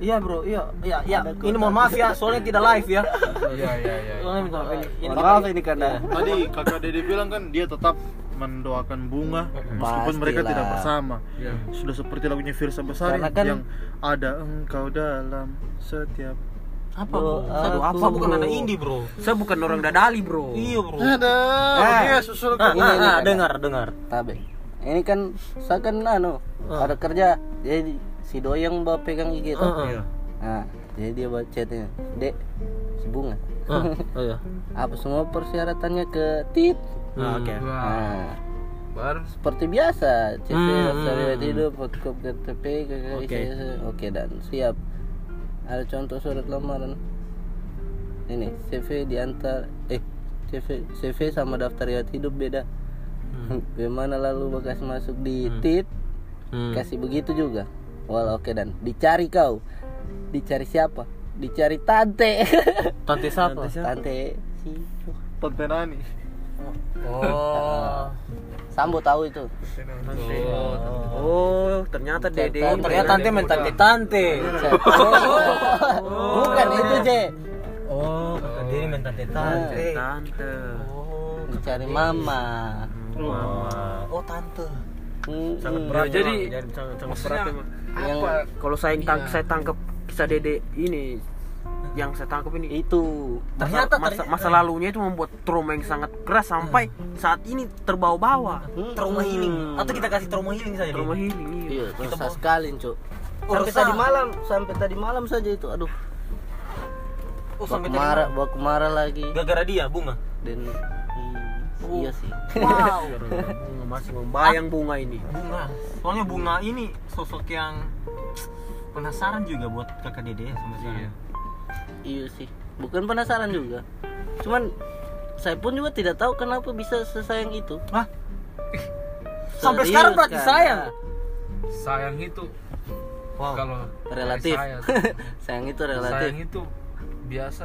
S6: Iya, Bro. Iya, iya, iya. Ini mohon maaf ya, soalnya tidak live ya.
S4: Iya iya iya.
S6: Soalnya minta maaf ini.
S2: maaf ini karena
S5: Tadi kakak Dede bilang kan dia tetap mendoakan bunga meskipun mereka
S2: Pastilah.
S5: tidak bersama.
S3: Iya.
S5: Sudah seperti lagunya Firsa Besari
S2: kan-
S5: yang ada engkau dalam setiap
S6: apa,
S2: Bro, aku-
S6: apa bukan anak indie, Bro?
S3: Saya bukan orang dadali, Bro.
S6: Iya, Bro.
S5: ada
S2: Ah.
S5: dia susul
S6: Nah,
S2: Ini,
S6: nah,
S2: ini,
S6: nah,
S2: kan.
S6: dengar, dengar.
S2: tabe ini kan saya kan anu
S6: Ah.
S2: ada kerja jadi si doi yang bawa pegang IG itu
S6: Heeh.
S3: Iya.
S2: nah jadi dia buat chatnya dek si bunga
S3: Ah, oh iya.
S2: apa semua persyaratannya ke tit
S3: Ah, oke.
S4: Wah,
S2: nah
S4: baru
S2: seperti biasa CV
S3: Hmm, hmm.
S2: hidup fotokopi KTP
S3: Oke.
S2: ijazah. oke dan siap ada contoh surat lamaran ini CV diantar eh CV CV sama daftar riwayat hidup beda bagaimana lalu bekas masuk di
S3: Hmm.
S2: tit
S3: Hmm.
S2: kasih begitu juga wal oke dan dicari kau dicari siapa dicari tante
S6: Tante siapa?
S2: tante si
S5: Tante Nani.
S6: Oh.
S2: Sambo tahu itu
S3: Oh, ternyata Dede.
S6: Oh, ternyata tante main tante-tante.
S2: bukan itu C
S6: Oh, dia main tante-tante.
S3: Tante.
S6: Oh,
S2: dicari mama
S6: mama. Oh, tante.
S2: Hmm,
S3: Sangat
S2: hmm.
S3: berat.
S4: Ya, jadi,
S3: Emang. sangat, berat.
S4: Apa
S3: Kalau saya tang
S4: Iya.
S3: saya tangkap kisah Dede ini yang saya tangkap ini
S2: itu
S3: masa,
S6: Ternyata-
S3: masa,
S6: ternyata-
S3: masa lalunya itu membuat trauma yang sangat keras sampai saat ini terbawa-bawa
S2: Hmm.
S6: Trauma healing. Atau kita kasih trauma healing saja.
S3: trauma
S6: Din?
S3: healing iya.
S2: iya
S6: Kita mau-
S2: sekali cuk
S6: Oh,
S2: sampai tadi malam sampai tadi malam saja itu aduh
S6: Oh,
S2: baku
S6: sampai tadi
S2: marah
S6: malam.
S2: baku marah lagi
S6: Gara-gara dia, bunga.
S2: dan i- iya sih
S6: Wow.
S3: masih membayang bunga ini
S6: bunga. Soalnya bunga ini sosok yang penasaran juga buat kakak dede ya sama saya.
S2: iya sih bukan penasaran juga cuman saya pun juga tidak tahu kenapa bisa sesayang itu
S6: Hah? Sampai
S2: Serius,
S6: sekarang berarti
S2: kan?
S6: sayang.
S4: sayang itu
S6: Wow.
S4: kalau
S2: relatif
S4: saya,
S2: sayang itu
S4: sayang
S2: relatif
S4: itu biasa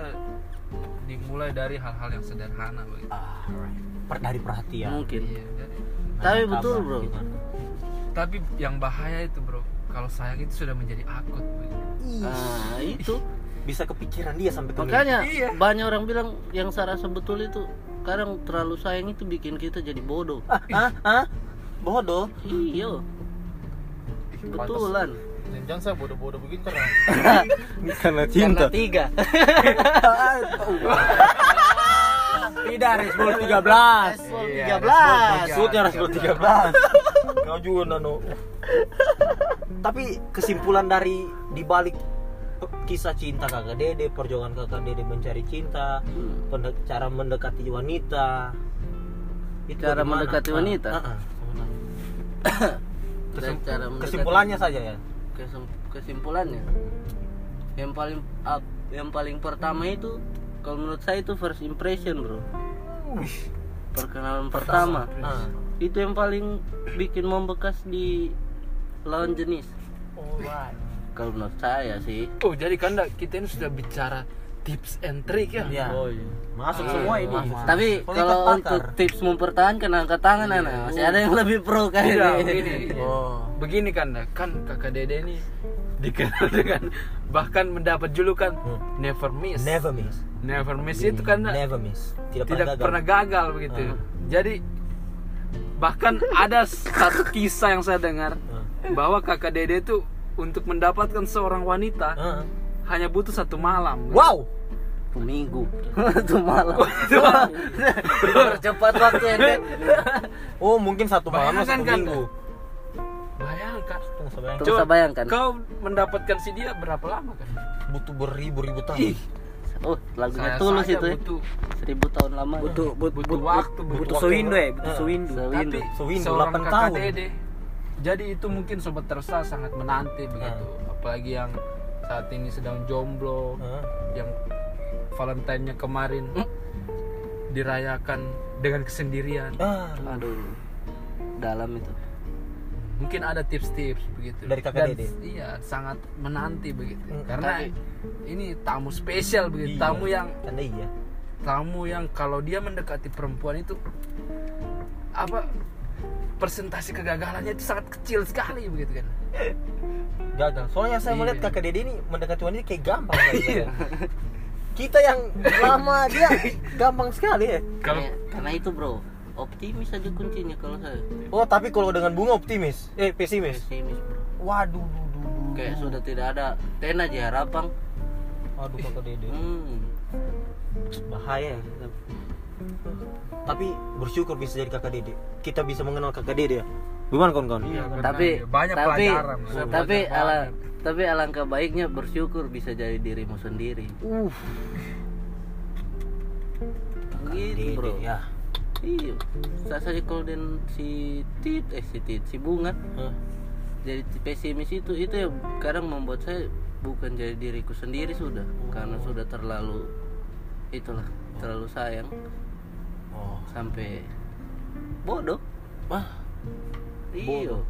S4: dimulai dari hal-hal yang sederhana begitu.
S6: Ah, right. Per- dari perhatian.
S2: mungkin
S4: Iya,
S2: tapi betul bro.
S6: gimana?
S4: tapi yang bahaya itu bro kalau sayang itu sudah menjadi akut begitu.
S2: nah itu
S6: Bisa kepikiran dia sampai ke
S2: makanya
S4: Iya.
S2: banyak orang bilang yang Sarah sebetul itu kadang terlalu sayang itu bikin kita jadi bodoh.
S6: Ah, ah, ah? Bodoh.
S2: iya betulan.
S5: Jangan saya bodoh-bodoh begini karena
S6: Karena
S2: karena tiga
S6: Tidak, Respol 13.
S2: tiga belas
S6: Maksudnya Respol 13. Kau juga nano. Tapi kesimpulan dari dibalik kisah cinta kakak dede, perjuangan kakak dede mencari cinta, pende- cara mendekati wanita. Itu
S2: Cara
S6: bagaimana?
S2: mendekati
S6: Ah,
S2: wanita? Dan
S6: Kesim-
S2: cara mendekati-
S6: kesimpulannya saja ya.
S2: Kesimpulannya yang paling yang paling pertama itu kalau menurut saya itu first impression bro. Perkenalan pertama.
S6: Ah.
S2: itu yang paling bikin membekas di lawan jenis. Kalau menurut saya sih.
S4: Oh jadi kan kita ini sudah bicara tips and trick ya?
S6: Iya.
S3: oh iya.
S6: Masuk
S2: Ah,
S6: semua ini.
S2: tapi
S6: Soalnya
S2: kalau untuk tips mempertahankan angkat tangan anak masih ada yang lebih pro
S4: Tidak,
S2: kayaknya
S4: begini.
S6: Oh.
S4: begini kan dah, kan kakak dede ini dikenal dengan bahkan mendapat julukan
S6: Hmm.
S4: never miss
S6: Never miss.
S4: Never miss itu kan
S6: Never miss. Tidak,
S4: tidak
S6: pernah gagal.
S4: pernah gagal begitu
S6: Ah.
S4: jadi bahkan ada satu kisah yang saya dengar
S6: Ah.
S4: bahwa kakak dede itu untuk mendapatkan seorang wanita
S6: Ah.
S4: hanya butuh satu malam
S6: Wow.
S2: satu minggu satu malam percepat waktu ya.
S6: Oh, mungkin satu malam
S4: Bayangkan
S6: satu
S4: kan,
S6: minggu.
S4: Bayangkan
S6: Tunggu, saya bayangkan.
S2: Tuh, bisa bayangkan.
S4: kau mendapatkan si dia berapa lama kan
S6: Butuh beribu-ribu tahun.
S4: Ih,
S2: oh lagunya
S4: saya
S2: tulus itu ya?
S4: butuh
S2: seribu tahun lama.
S3: Butuh butuh
S4: butuh waktu
S3: butuh
S4: butuh
S3: sewindo ya? Butuh
S6: Ah.
S3: sewindo
S4: tapi
S6: Sewindu,
S4: seorang
S6: 8
S4: kakak
S6: tahun.
S4: dede jadi itu mungkin sobat tersa sangat menanti begitu. Apalagi yang saat ini sedang jomblo
S6: Ah.
S4: yang Valentine-nya kemarin dirayakan dengan kesendirian.
S6: Ah,
S2: aduh dalam itu
S4: mungkin ada tips-tips begitu
S6: Dari kakak
S4: Dan
S6: Dede?
S4: iya sangat menanti begitu
S6: Hmm,
S4: karena ini tamu spesial begitu
S6: Iya.
S4: tamu yang
S6: Tanda iya.
S4: tamu yang kalau dia mendekati perempuan itu apa persentase kegagalannya itu sangat kecil sekali begitu kan
S6: Gagal. Soalnya saya
S4: Iya.
S6: melihat kakak Dede ini mendekati wanita kayak gampang kali ya. Kita yang lama dia gampang sekali ya.
S4: kalau
S2: karena, karena itu bro optimis aja kuncinya kalau saya
S6: Oh, tapi kalau dengan bunga optimis, eh pesimis.
S2: pesimis bro
S6: Waduh, duh, duh, duh.
S2: kayak sudah tidak ada tena aja harapan
S6: Waduh kakak Dede.
S2: hmm.
S6: Bahaya. ya. Tapi bersyukur bisa jadi kakak Dede. Kita bisa mengenal kakak Dede ya. Gimana kawan-kawan?
S4: Iya,
S2: tapi
S4: banyak
S2: tapi
S4: pelajaran
S2: tapi
S4: Banyak
S2: ala tapi alangkah baiknya bersyukur bisa jadi dirimu sendiri
S6: uh
S2: gitu bro
S6: ya
S2: iya. Saya dan si tit eh si tit si bunga.
S6: Hah?
S2: jadi pesimis itu itu ya kadang membuat saya bukan jadi diriku sendiri sudah. Karena sudah terlalu itulah terlalu sayang.
S6: Oh.
S2: Sampai bodoh.
S6: Wah.
S2: Iyo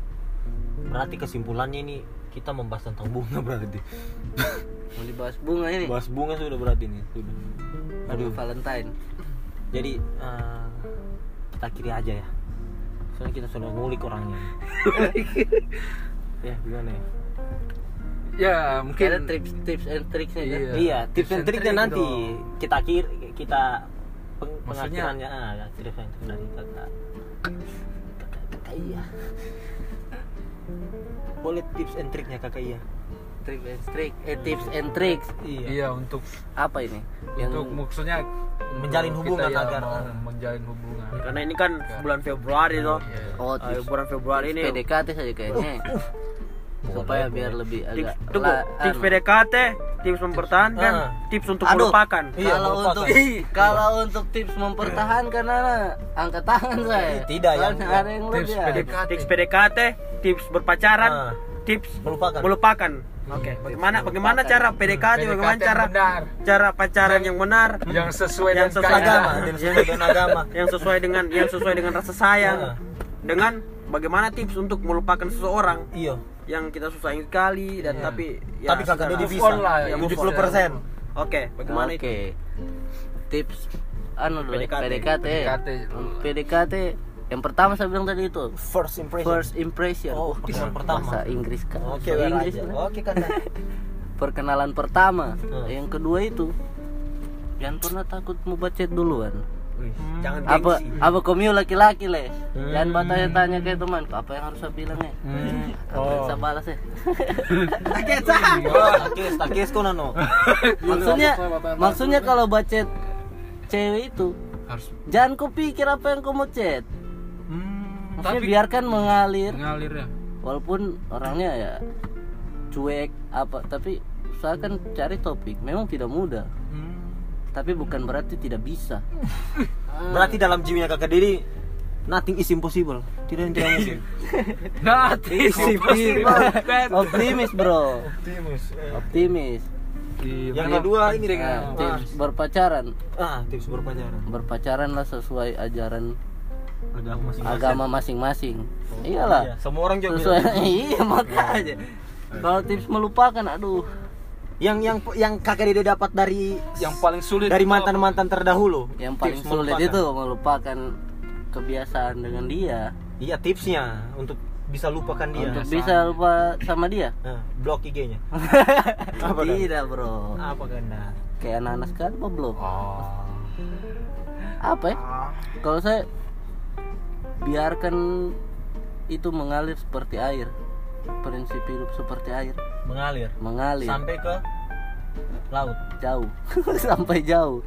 S6: berarti kesimpulannya ini kita membahas tentang bunga berarti.
S2: Mau dibahas bunga ini?
S6: Bahas bunga sudah berarti nih sudah.
S2: Aduh. Valentine
S6: jadi eh, kita kiri aja ya. Soalnya kita sudah ngulik orangnya. Ya gimana ya?
S4: Ya
S2: ada
S4: mungkin
S2: tips tips and tricksnya kan?
S4: Iya.
S6: iya tips and
S4: and
S6: triknya
S4: trick
S6: nanti
S4: dong.
S6: kita kir kita peng
S4: Maksudnya-
S6: pengakhirannya ah tips and trick dari kakak kakak kakak iya. Boleh tips and triknya kakak iya
S2: Tips and trick eh tips and tricks.
S6: Iya.
S4: Iya untuk
S2: apa ini? Yang
S4: untuk maksudnya
S6: Menjalin hubungan
S4: kita ya
S6: agar-
S4: mau menjalin hubungan.
S3: karena ini kan bulan Februari toh.
S4: Iya.
S2: oh
S3: Ayo,
S2: tips,
S3: bulan Februari
S2: tips
S3: ini.
S2: PDKT saja kayaknya. Supaya biar lebih
S3: tips,
S2: agak
S3: tunggu,
S2: la-
S3: tips. PDKT tips mempertahankan
S6: Ah.
S3: tips untuk
S2: Aduh.
S3: melupakan.
S6: Iya,
S2: kalau
S6: melupakan.
S2: untuk kalau untuk tips mempertahankan Nana, angkat tangan saya.
S6: Tidak, yang-
S2: ada yang
S4: tips
S2: lebih
S4: PDKT.
S3: tips PDKT tips berpacaran
S6: Ah.
S3: tips
S6: melupakan.
S3: melupakan oke bagaimana bagaimana cara PDKT bagaimana cara
S4: yang benar.
S3: cara pacaran yang benar
S4: yang sesuai
S3: yang
S4: dengan
S3: sesuai
S6: agama dan sesuai dengan agama
S3: yang sesuai dengan yang sesuai dengan rasa sayang
S6: Ah.
S3: dengan bagaimana tips untuk melupakan seseorang
S6: iya
S3: yang kita susahin sekali dan tapi ya,
S6: tapi Dede
S4: move
S6: bisa
S4: lah,
S3: ya, move
S6: 70
S3: on.
S6: persen
S3: oke bagaimana
S2: Oke.
S3: itu
S2: Tips anu
S3: PDKT.
S2: PDKT.
S4: PDKT.
S2: PDKT. Yang pertama saya bilang tadi itu
S6: first impression
S2: first impression.
S6: Oh, perkenalan pertama.
S2: Bahasa Inggris kan.
S6: oke
S2: Bahasa
S6: Wer
S2: Inggris
S6: aja.
S2: kan.
S6: oke kan
S2: Perkenalan pertama.
S6: Hmm.
S2: Yang kedua itu jangan pernah takut mau bacet duluan.
S3: jangan
S2: Apa
S3: gengsi
S2: apa komio laki-laki le.
S6: Hmm.
S2: Jangan bertanya-tanya kayak teman, apa yang harus saya bilang ya? Apa yang
S6: Oh.
S2: saya balas ya?
S6: takis takis kok nano
S2: maksudnya maksudnya kalau bacet cewek itu
S4: harus
S2: jangan kau pikir apa yang kau mau chat. Maksudnya
S4: tapi
S2: biarkan mengalir.
S4: Mengalir ya.
S2: Walaupun orangnya ya cuek apa tapi usahakan cari topik memang tidak mudah.
S4: Hmm.
S2: tapi bukan berarti tidak bisa.
S6: Berarti dalam jiwanya kakak Dede nothing is impossible. Tidak yang tidak mungkin.
S4: Nah
S2: optimis. bro.
S6: Optimis.
S2: Optimis.
S6: Yang kedua ini
S2: Nah, tips berpacaran.
S6: Ah tips berpacaran.
S2: Berpacaranlah sesuai ajaran
S6: agama masing-masing.
S2: Agama masing-masing. Iyalah.
S6: Iya, semua orang juga
S2: sesuai
S6: bilang.
S2: iya makanya. Kalau tips melupakan aduh.
S6: Yang yang yang kakak Dede dapat dari
S4: yang paling sulit
S6: dari
S4: itu
S6: mantan mantan terdahulu.
S2: Yang paling
S6: Tips
S2: sulit
S6: melupakan.
S2: itu melupakan kebiasaan dengan dia.
S6: Iya tipsnya untuk bisa lupakan dia.
S2: Untuk bisa lupa sama dia?
S6: Nah, blok IG-nya Apa kan?
S2: tidak bro.
S6: Apa ganda
S2: kayak anak-anak sekarang apa belum
S4: oh.
S2: Apa ya? Kalau saya biarkan itu mengalir seperti air. Prinsip hidup seperti air.
S6: Mengalir.
S2: Mengalir.
S6: Sampai ke laut.
S2: Jauh. Sampai jauh.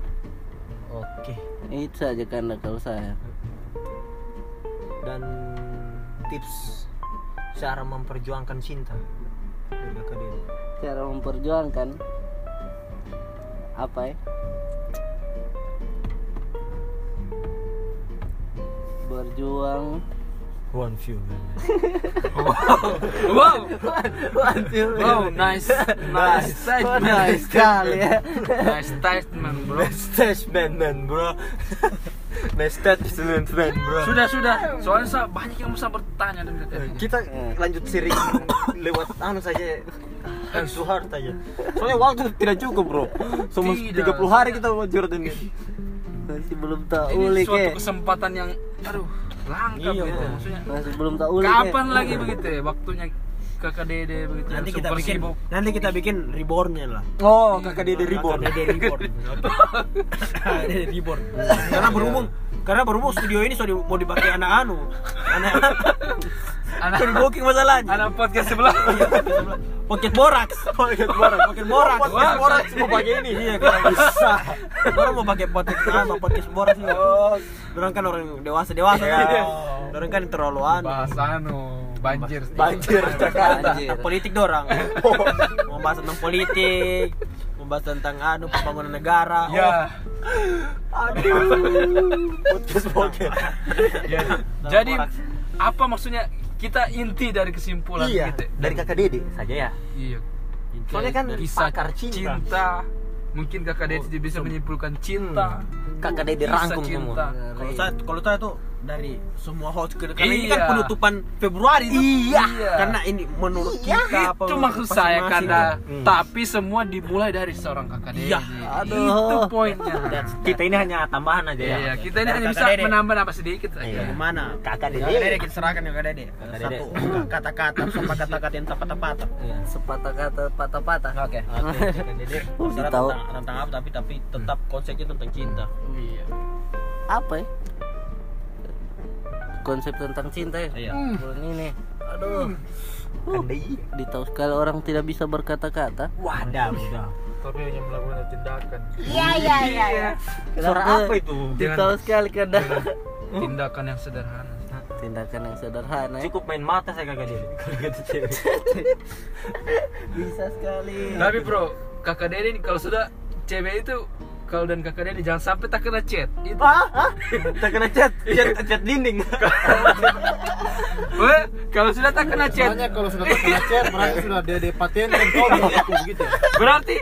S6: Oke.
S2: Itu saja karena kalau saya.
S6: Dan tips cara memperjuangkan cinta dari
S2: cara memperjuangkan apa ya berjuang.
S6: One view
S4: wow. Wow. Nice. Nice.
S2: Oh,
S4: statement
S2: nice. Sekali ya.
S4: Nice statement bro.
S6: Statement man bro. Nice statement man bro.
S4: Sudah sudah. Soalnya banyak yang bisa bertanya dan
S6: kita lanjut sering lewat anu saja. Suhar saja. Soalnya waktu tidak cukup bro. Semua
S4: Tidak.
S6: 30 hari kita mau curhat ini
S2: masih belum tahu
S4: ini
S2: ulik
S4: suatu
S2: ya
S4: kesempatan yang aduh langka
S6: Iya,
S4: begitu
S6: bro.
S4: maksudnya.
S2: Masih belum tahu ulik ya.
S4: kapan lagi begitu ya waktunya kakak dede begitu
S6: nanti kita bikin
S4: sibuk.
S6: nanti kita bikin rebornnya lah. Oh kakak dede reborn. Kakak dede reborn. Kakak dede reborn. Karena berhubung karena berhubung studio ini sudah mau dipakai anak anu. Anak
S4: anak
S6: sudah booking masalahnya.
S4: anak podcast sebelah.
S6: Pocket boraks, pocket boraks, pocket boraks, pocket boraks. mau pakai ini, iya kalau bisa. Orang mau pakai pocket apa, podcast boraks. Oh, orang kan orang dewasa dewasa kan. Orang kan terlalu anu.
S4: bahas anu banjir.
S6: Banjir Jakarta
S2: Banjir.
S3: politik dorang. Membahas tentang politik membahas tentang anu pembangunan negara.
S4: Ya
S6: podcast podcast.
S4: Ya, jadi apa maksudnya kita inti dari kesimpulan
S6: iya
S4: kita
S6: dari kakak dede saja ya.
S4: Iya.
S6: Soalnya kan
S4: kisah
S6: pakar cinta,
S4: cinta. Mungkin kakak Dede bisa menyimpulkan cinta.
S6: Kakak dede rangkum semua.
S3: Kalau saya kalau saya tuh dari semua host ke karena ini
S4: Iya.
S3: kan penutupan Februari tuh.
S4: Iya.
S3: karena ini menurut
S6: Iya,
S3: kita apa
S4: itu maksud saya karena
S6: Hmm.
S4: tapi semua dimulai dari seorang kakak
S3: Iya.
S6: Aduh.
S4: itu poinnya
S6: kita ini hanya tambahan aja ya
S4: Iya, kita ini hanya bisa
S3: Dede.
S4: menambah-nambah sedikit
S6: Iya.
S4: saja.
S3: Gimana?
S6: kakak dede
S3: Kakak Dede kita serahkan ya Kakak Dede. Satu kata-kata sama kata-kata yang tepat-tepat.
S6: Iya.
S2: Sepatah kata patah-patah.
S3: Oke.
S6: Oke, kakak dede tentang apa tapi tapi tetap konsepnya tentang cinta
S4: Iya.
S2: Apa ya? Konsep tentang cinta ya?
S6: iya
S2: Bulan ini. Aduh.
S6: Andai.
S2: Ditahu sekali orang tidak bisa berkata-kata.
S6: wadah udah
S5: tapi hanya melakukan tindakan
S1: Iya iya iya. iya.
S6: suara apa itu
S2: Ditahu sekali kadang.
S4: Tindakan yang sederhana.
S2: Tindakan yang sederhana. ya.
S6: cukup main mata saya kalau kata cewek
S2: Bisa sekali.
S4: Tapi bro, kakak Dede ini kalau sudah cewek itu kalau dan kakak Dede jangan sampai tak kena chat. Itu.
S6: ah ah. Tak kena cat cat cat dinding.
S4: Weh, kalau sudah tak kena chat,
S5: Soalnya kalau sudah terkena chat berarti sudah dede paten dan kau aku begitu ya?
S4: Berarti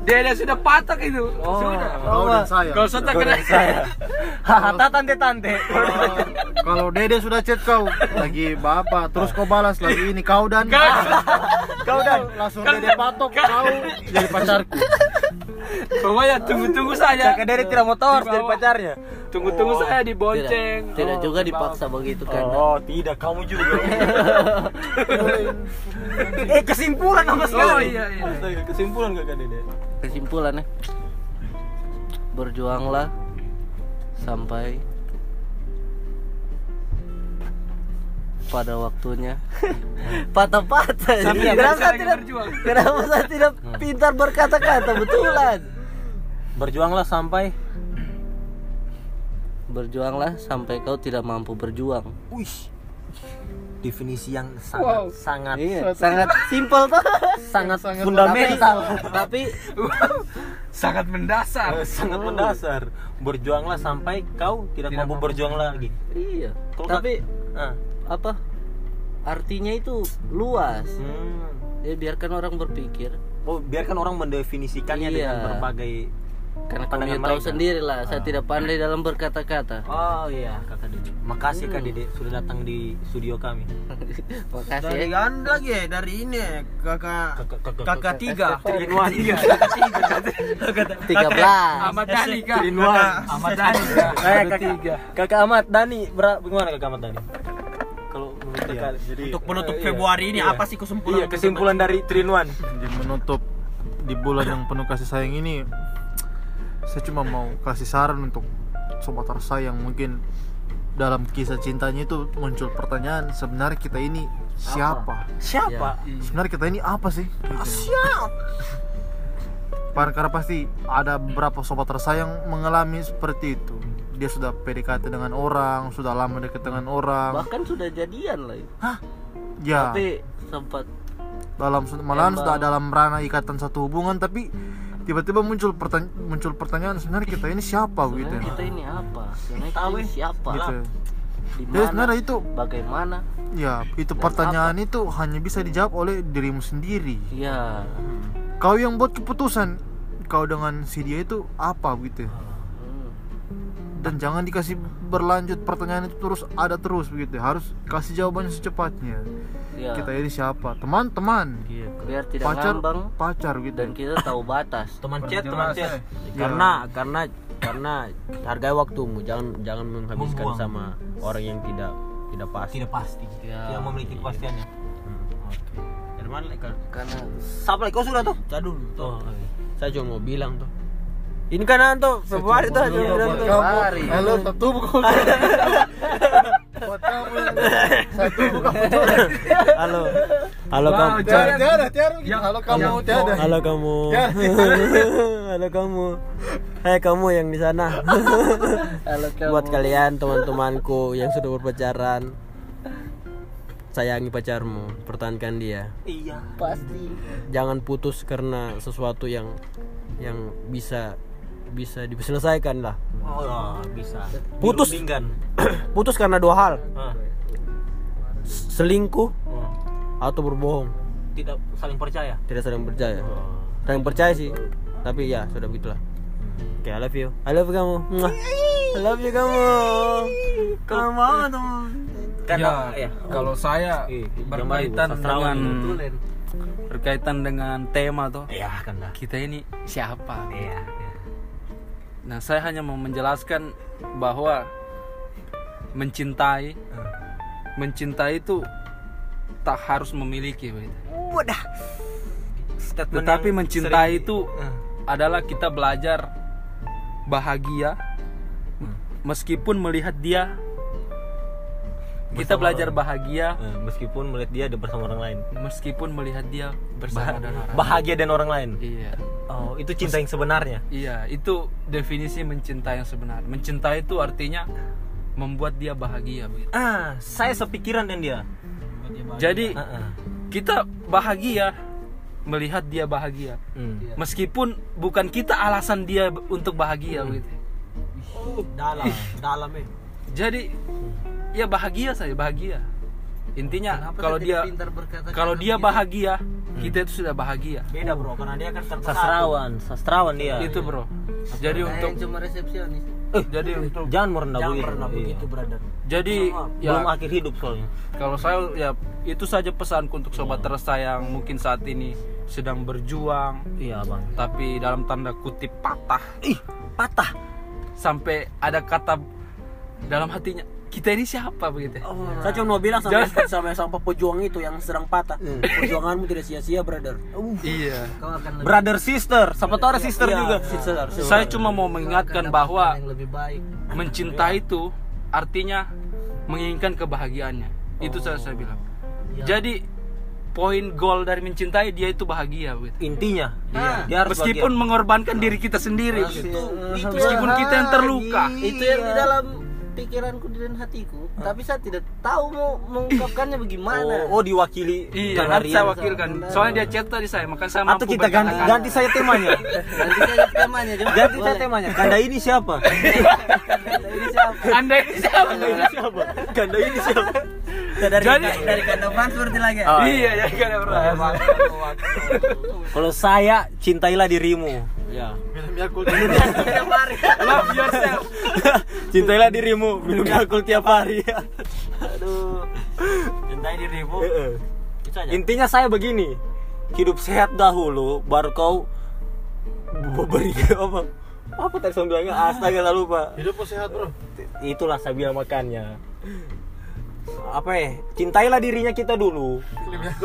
S4: Dede sudah patok itu.
S6: Oh.
S4: Sudah.
S5: kau dan saya.
S4: Kalau sudah tak kena chat.
S6: hahaha tante tante
S5: Kalau- kalau dede sudah chat kau lagi bapak terus kau balas lagi ini kau dan.
S6: Kau. Dan.
S5: Langsung dede patok kau jadi pacarku
S4: Pokoknya tunggu-tunggu saja.
S6: kakak dede tidak mau tawar
S4: Di
S6: dari pacarnya
S4: Tunggu-tunggu saya
S2: Tidak,
S4: dibonceng.
S2: tidak
S4: Oh,
S2: juga dipaksa begitu kan.
S6: oh tidak kamu juga eh kesimpulan apa sekali
S4: Oh iya iya.
S6: Astaga, kesimpulan kakak dede
S2: Kesimpulannya berjuanglah sampai pada waktunya patah-patah kenapa saya tidak
S4: berjuang.
S2: kenapa saya tidak pintar berkata-kata betulan
S6: berjuanglah sampai
S2: berjuanglah sampai kau tidak mampu berjuang
S6: Wih, definisi yang sangat
S4: Wow.
S6: sangat
S2: iya sangat simpel tuh
S6: sangat,
S5: sangat
S6: fundamental,
S2: tapi
S4: Sangat mendasar.
S6: Eh, sangat mendasar. Berjuanglah sampai kau tidak,
S4: Tidak
S6: mampu
S4: mampu.
S6: berjuang lagi.
S2: iya
S6: Kalau
S2: tapi
S6: Ah,
S2: apa artinya itu luas
S6: hmm.
S2: ya biarkan orang berpikir
S6: Oh, biarkan orang mendefinisikannya
S2: Iya.
S6: dengan berbagai
S2: karena kamu tahu
S6: mereka.
S2: sendiri lah saya
S6: Ah.
S2: tidak pandai dalam berkata-kata
S6: Oh iya, Kakak Dede. Makasih Kak Dede sudah datang di studio kami.
S2: makasih
S3: Dari
S2: ya
S3: anda lagi ya, dari ini kakak
S6: Kakak- kakak
S3: tiga.
S6: Trinuan.
S2: tiga belas
S4: Ahmad Dhani kak.
S6: Trinuan.
S4: Ahmad Dhani kak.
S6: Eh, kakak,
S4: tiga.
S6: Ahmad Dani, ber- bagaimana Kakak Ahmad Dani? Kakak,
S5: jadi
S3: Untuk penutup
S6: Iya.
S3: Februari ini
S6: Iya.
S3: apa sih kesimpulan?
S6: Iya, kesimpulan dari Trinuan.
S5: di menutup di bulan yang penuh kasih sayang ini saya cuma mau kasih saran untuk sobat sayang mungkin dalam kisah cintanya itu muncul pertanyaan sebenarnya kita ini siapa
S6: Siapa?
S5: sebenarnya kita ini apa sih Gitu. Par- karena pasti ada beberapa sobat tersayang mengalami seperti itu dia sudah PDKT dengan orang sudah lama dekat dengan orang.
S2: Bahkan sudah jadian lah itu.
S5: ya.
S2: Tapi sempat
S5: dalam malahan sudah dalam ranah ikatan satu hubungan tapi tiba-tiba muncul pertanyaan muncul pertanyaan sebenarnya kita ini siapa? Gitu ya.
S2: kita ini apa? Sebenarnya
S6: Tahu,
S2: kita ini
S6: eh.
S2: siapa
S5: gitu ya.
S2: di
S5: Jadi
S2: mana?
S5: sebenarnya itu
S2: bagaimana?
S5: Ya itu
S2: Dan
S5: pertanyaan itu hanya bisa dijawab oleh dirimu sendiri.
S2: Ya.
S5: Kau yang buat keputusan kau dengan si dia itu apa gitu
S2: Hmm.
S5: Dan jangan dikasih berlanjut pertanyaan itu terus ada terus begitu harus kasih jawabannya secepatnya
S2: ya
S5: kita ini siapa teman-teman
S2: biar tidak
S5: pacar
S2: ngambang
S5: pacar gitu
S2: dan kita tahu batas
S6: Teman chat, teman chat.
S3: Karena karena karena hargai waktumu, jangan jangan menghabiskan
S6: Membuang.
S3: sama orang yang tidak tidak pasti.
S6: Tidak pasti.
S2: Ya.
S6: Tidak memiliki kepastiannya.
S3: Hmm, Oke. Lagi? Kak?
S2: karena
S6: lagi? Kau sudah tuh?
S3: Saya dulu.
S6: Oh, oke.
S3: Saya cuma mau bilang tuh. Ini kan tuh Februari tuh bilang tuh.
S2: Februari.
S5: halo satu buat kamu satu bukan
S3: Halo. Halo kamu.
S5: tiada tiada
S4: Yang-
S5: halo kamu tiada
S3: Halo kamu.
S5: Ya.
S3: Halo kamu. Hai kamu yang di sana.
S2: kalau kamu
S3: Buat kalian teman-temanku yang sudah berpacaran. sayangi pacarmu pertahankan dia
S6: iya
S2: pasti
S3: jangan putus karena sesuatu yang yang bisa bisa diselesaikan lah.
S6: Oh bisa.
S3: Putus. Putus karena dua hal.
S6: Hah.
S3: selingkuh
S6: Oh.
S3: atau berbohong.
S6: Tidak saling percaya?
S3: Tidak saling percaya. Saling percaya sih tapi ya sudah begitulah. Oke I love you. I love you kamu. I love you kamu. Kamu mau tuh
S6: karena
S4: ya,
S6: ya,
S4: kalau saya berkaitan dengan berkaitan dengan tema tuh
S6: ya kan
S4: kita ini siapa?
S6: Iya iya.
S4: Nah saya hanya mau menjelaskan bahwa mencintai mencintai itu tak harus memiliki
S6: wadah. Statement
S4: tetapi mencintai
S6: sering-
S4: itu
S6: Eh,
S4: adalah kita belajar bahagia. Meskipun melihat dia kita belajar
S6: orang.
S4: bahagia.
S6: Eh, meskipun melihat dia ada bersama orang lain.
S4: Meskipun melihat dia bersama dengan orang
S6: bahagia dan orang lain.
S4: Iya.
S6: Oh itu cinta yang sebenarnya?
S4: Iya itu definisi mencintai yang sebenar. Mencintai itu artinya membuat dia bahagia begitu.
S6: ah saya sepikiran dan dia.
S4: Jadi
S6: Ah, ah.
S4: kita bahagia melihat dia bahagia.
S6: Hmm.
S4: meskipun bukan kita alasan dia untuk bahagia begitu
S3: dalam dalam eh.
S4: Jadi ya bahagia saja bahagia. Intinya kalau dia kalau dia bahagia? kita itu sudah bahagia.
S3: Beda bro. Karena dia kan terpesat
S6: sastrawan sastrawan dia.
S4: Itu bro. Jadi untuk
S2: cuma resepsionis.
S4: Jadi untuk
S6: jangan merendah
S3: jangan
S6: begitu.
S3: pernah
S6: Iya.
S3: begitu brother.
S4: Jadi
S6: belum
S4: ya
S6: akhir hidup soalnya.
S4: kalau saya ya itu saja pesanku untuk sobat tersayang mungkin saat ini sedang berjuang.
S6: Iya bang.
S4: Tapi dalam tanda kutip patah.
S6: Ih patah.
S4: Sampai ada kata dalam hatinya kita ini siapa begitu?
S3: Saya cuma mau bilang sama
S4: Jangan-
S3: sama sama pejuang itu yang sedang patah. Perjuanganmu tidak sia-sia brother.
S4: Iya.
S2: Kau akan lebih
S6: brother sister. Siapa tahu ada sister
S3: Iya,
S6: juga.
S3: sister, sister.
S4: saya cuma mau mengingatkan bahwa
S2: yang lebih baik.
S4: mencintai itu artinya menginginkan kebahagiaannya. Itu saya saya bilang. Jadi poin goal dari mencintai dia itu bahagia begitu.
S6: intinya
S4: Iya.
S6: dia harus
S4: meskipun mengorbankan diri kita sendiri begitu. meskipun kita yang terluka.
S2: Itu yang di dalam pikiranku dan hatiku tapi saya tidak tahu mau mengungkapkannya bagaimana.
S6: Oh, oh diwakili
S4: Iya, nanti saya wakilkan. Soalnya dia chat tadi saya, makanya saya
S6: atau
S4: mampu
S6: kita ganti
S4: berkata-kata.
S6: ganti saya temanya?
S2: Nanti saja temanya
S6: ganti saya temanya. Kanda ini siapa?
S2: Ini siapa?
S4: Anda ini siapa?
S6: kanda ini siapa? Kanda ini siapa?
S3: Dari
S4: Jadi-
S3: dari kandang fans seperti lagi.
S6: Oh,
S4: iya, ya kan bro.
S6: kalau saya cintailah dirimu
S3: ya
S4: Love yourself.
S6: cintailah dirimu minum Yakult tiap hari
S3: aduh cintai dirimu
S6: Heeh.
S3: itu aja
S6: Intinya saya begini, hidup sehat dahulu, baru kau beri apa? Apa tadi saya bilangnya? Astaga, lupa.
S5: hidupmu sehat bro
S6: Itulah saya bilang makannya. Apa ya? Cintailah dirinya kita dulu,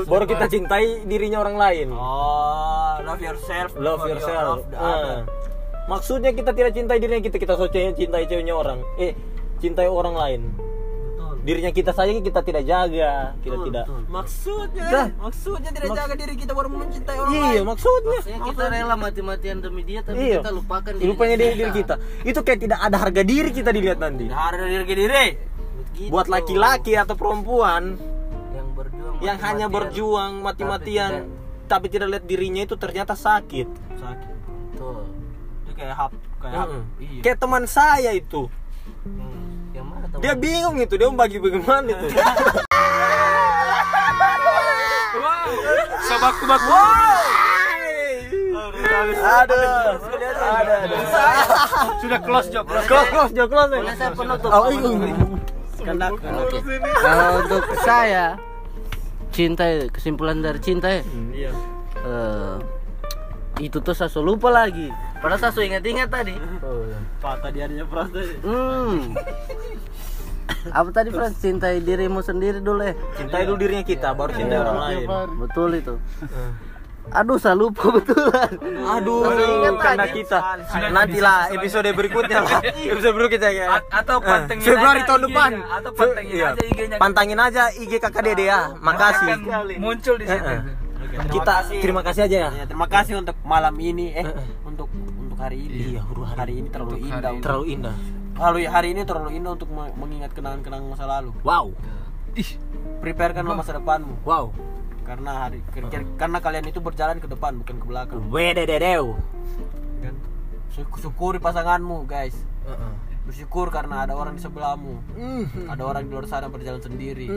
S6: baru kita cintai dirinya orang lain.
S3: oh love yourself
S6: Love
S3: you
S6: yourself.
S3: love the other.
S6: Ah. Maksudnya kita tidak cintai dirinya kita, kita soalnya cintai ceweknya orang. Eh, cintai orang lain. Dirinya kita saja kita tidak jaga, kita tidak.
S3: maksudnya maksudnya tidak jaga diri kita baru mencintai orang
S6: Iya, maksudnya.
S2: Maksudnya kita rela mati-matian demi dia tapi
S6: Iya.
S2: kita lupakan diri
S6: Lupanya diri, diri kita. Itu kayak tidak ada harga diri kita dilihat nanti.
S3: harga diri diri
S2: Begitu.
S6: Buat laki-laki atau perempuan
S2: yang berjuang
S6: yang hanya
S2: mati-matian.
S6: berjuang mati-matian tapi tidak lihat dirinya itu ternyata sakit.
S3: sakit
S2: Betul.
S3: itu kayak hap kayak hap
S6: Mm-mm.
S3: iya
S6: Kayak teman saya itu.
S2: Yang mana teman?
S6: Dia bingung itu, dia mau bagi bagaimana itu.
S4: Sebaku-baku.
S6: Aduh. Ada, ada.
S4: Sudah close job. Close.
S6: Close, close, jauh close.
S2: Boleh saya penutup.
S6: Oh, iya.
S2: Kalau untuk saya cinta kesimpulan dari cinta ya,
S6: Iya.
S2: eh, itu tuh saya lupa lagi. Padahal saya ingat-ingat tadi.
S3: patah di harinya prasta
S2: Hmm. Apa tadi Frans? Cintai dirimu sendiri dulu ya.
S6: Cintai dulu dirinya kita, baru cintai orang lain.
S2: Betul itu. Aduh, saya lupa betulan.
S6: Aduh,
S2: ingat
S6: karena
S2: lagi.
S6: kita nantilah episode berikutnya lah. Episode berikutnya ya.
S4: A- atau pantengin
S6: Februari tahun depan.
S4: atau pantengin
S6: Iya.
S4: aja IG-nya.
S6: Pantangin aja IG kakak Dede ya. Makasih.
S4: Muncul di situ.
S6: Eh, eh. Kita terima kasih aja ya.
S3: ya terima kasih untuk malam ini eh untuk untuk hari ini
S6: Iya, hari.
S3: hari ini terlalu indah
S6: Terlalu indah.
S3: kalau hari ini terlalu indah untuk me- mengingat kenangan-kenangan masa lalu
S6: Wow.
S4: Ih,
S3: preparekanlah masa depanmu
S6: Wow.
S3: Karena hari kir- karena kalian itu berjalan ke depan bukan ke belakang
S6: Wedededeu.
S3: kan Syuk- syukuri pasanganmu guys
S6: Heeh.
S3: bersyukur karena ada orang di sebelahmu
S6: Hmm.
S3: ada orang di luar sana berjalan sendiri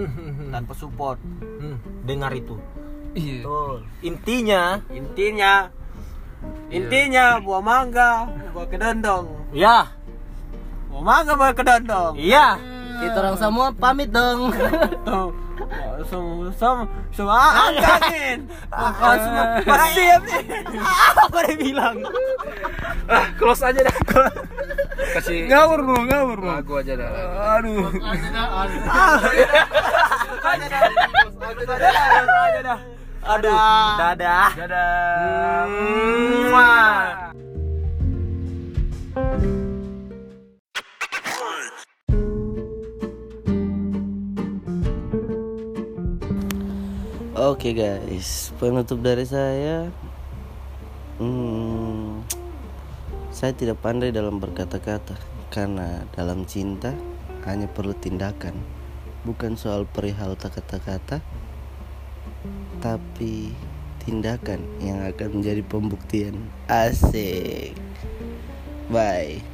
S3: tanpa support
S6: Hmm, dengar itu.
S4: iya.
S6: Betul. Intinya,
S3: intinya intinya buah mangga buah kedondong
S6: ya,
S3: buah mangga buah kedondong
S6: iya.
S7: Kita orang semua pamit dong.
S3: tuh semua semua angkatin semua pada siap nih
S6: Apa dia bilang?
S4: Ah, close aja dah. Kasih
S3: ngawur bro ngawur bro
S4: lagu aja dah.
S3: aduh.
S6: Aduh, dadah.
S3: dadah.
S6: Mwah.
S7: Oke guys, penutup dari saya. Hmm, saya tidak pandai dalam berkata-kata karena dalam cinta hanya perlu tindakan, bukan soal perihal kata-kata, tapi tindakan yang akan menjadi pembuktian. Asik. Bye.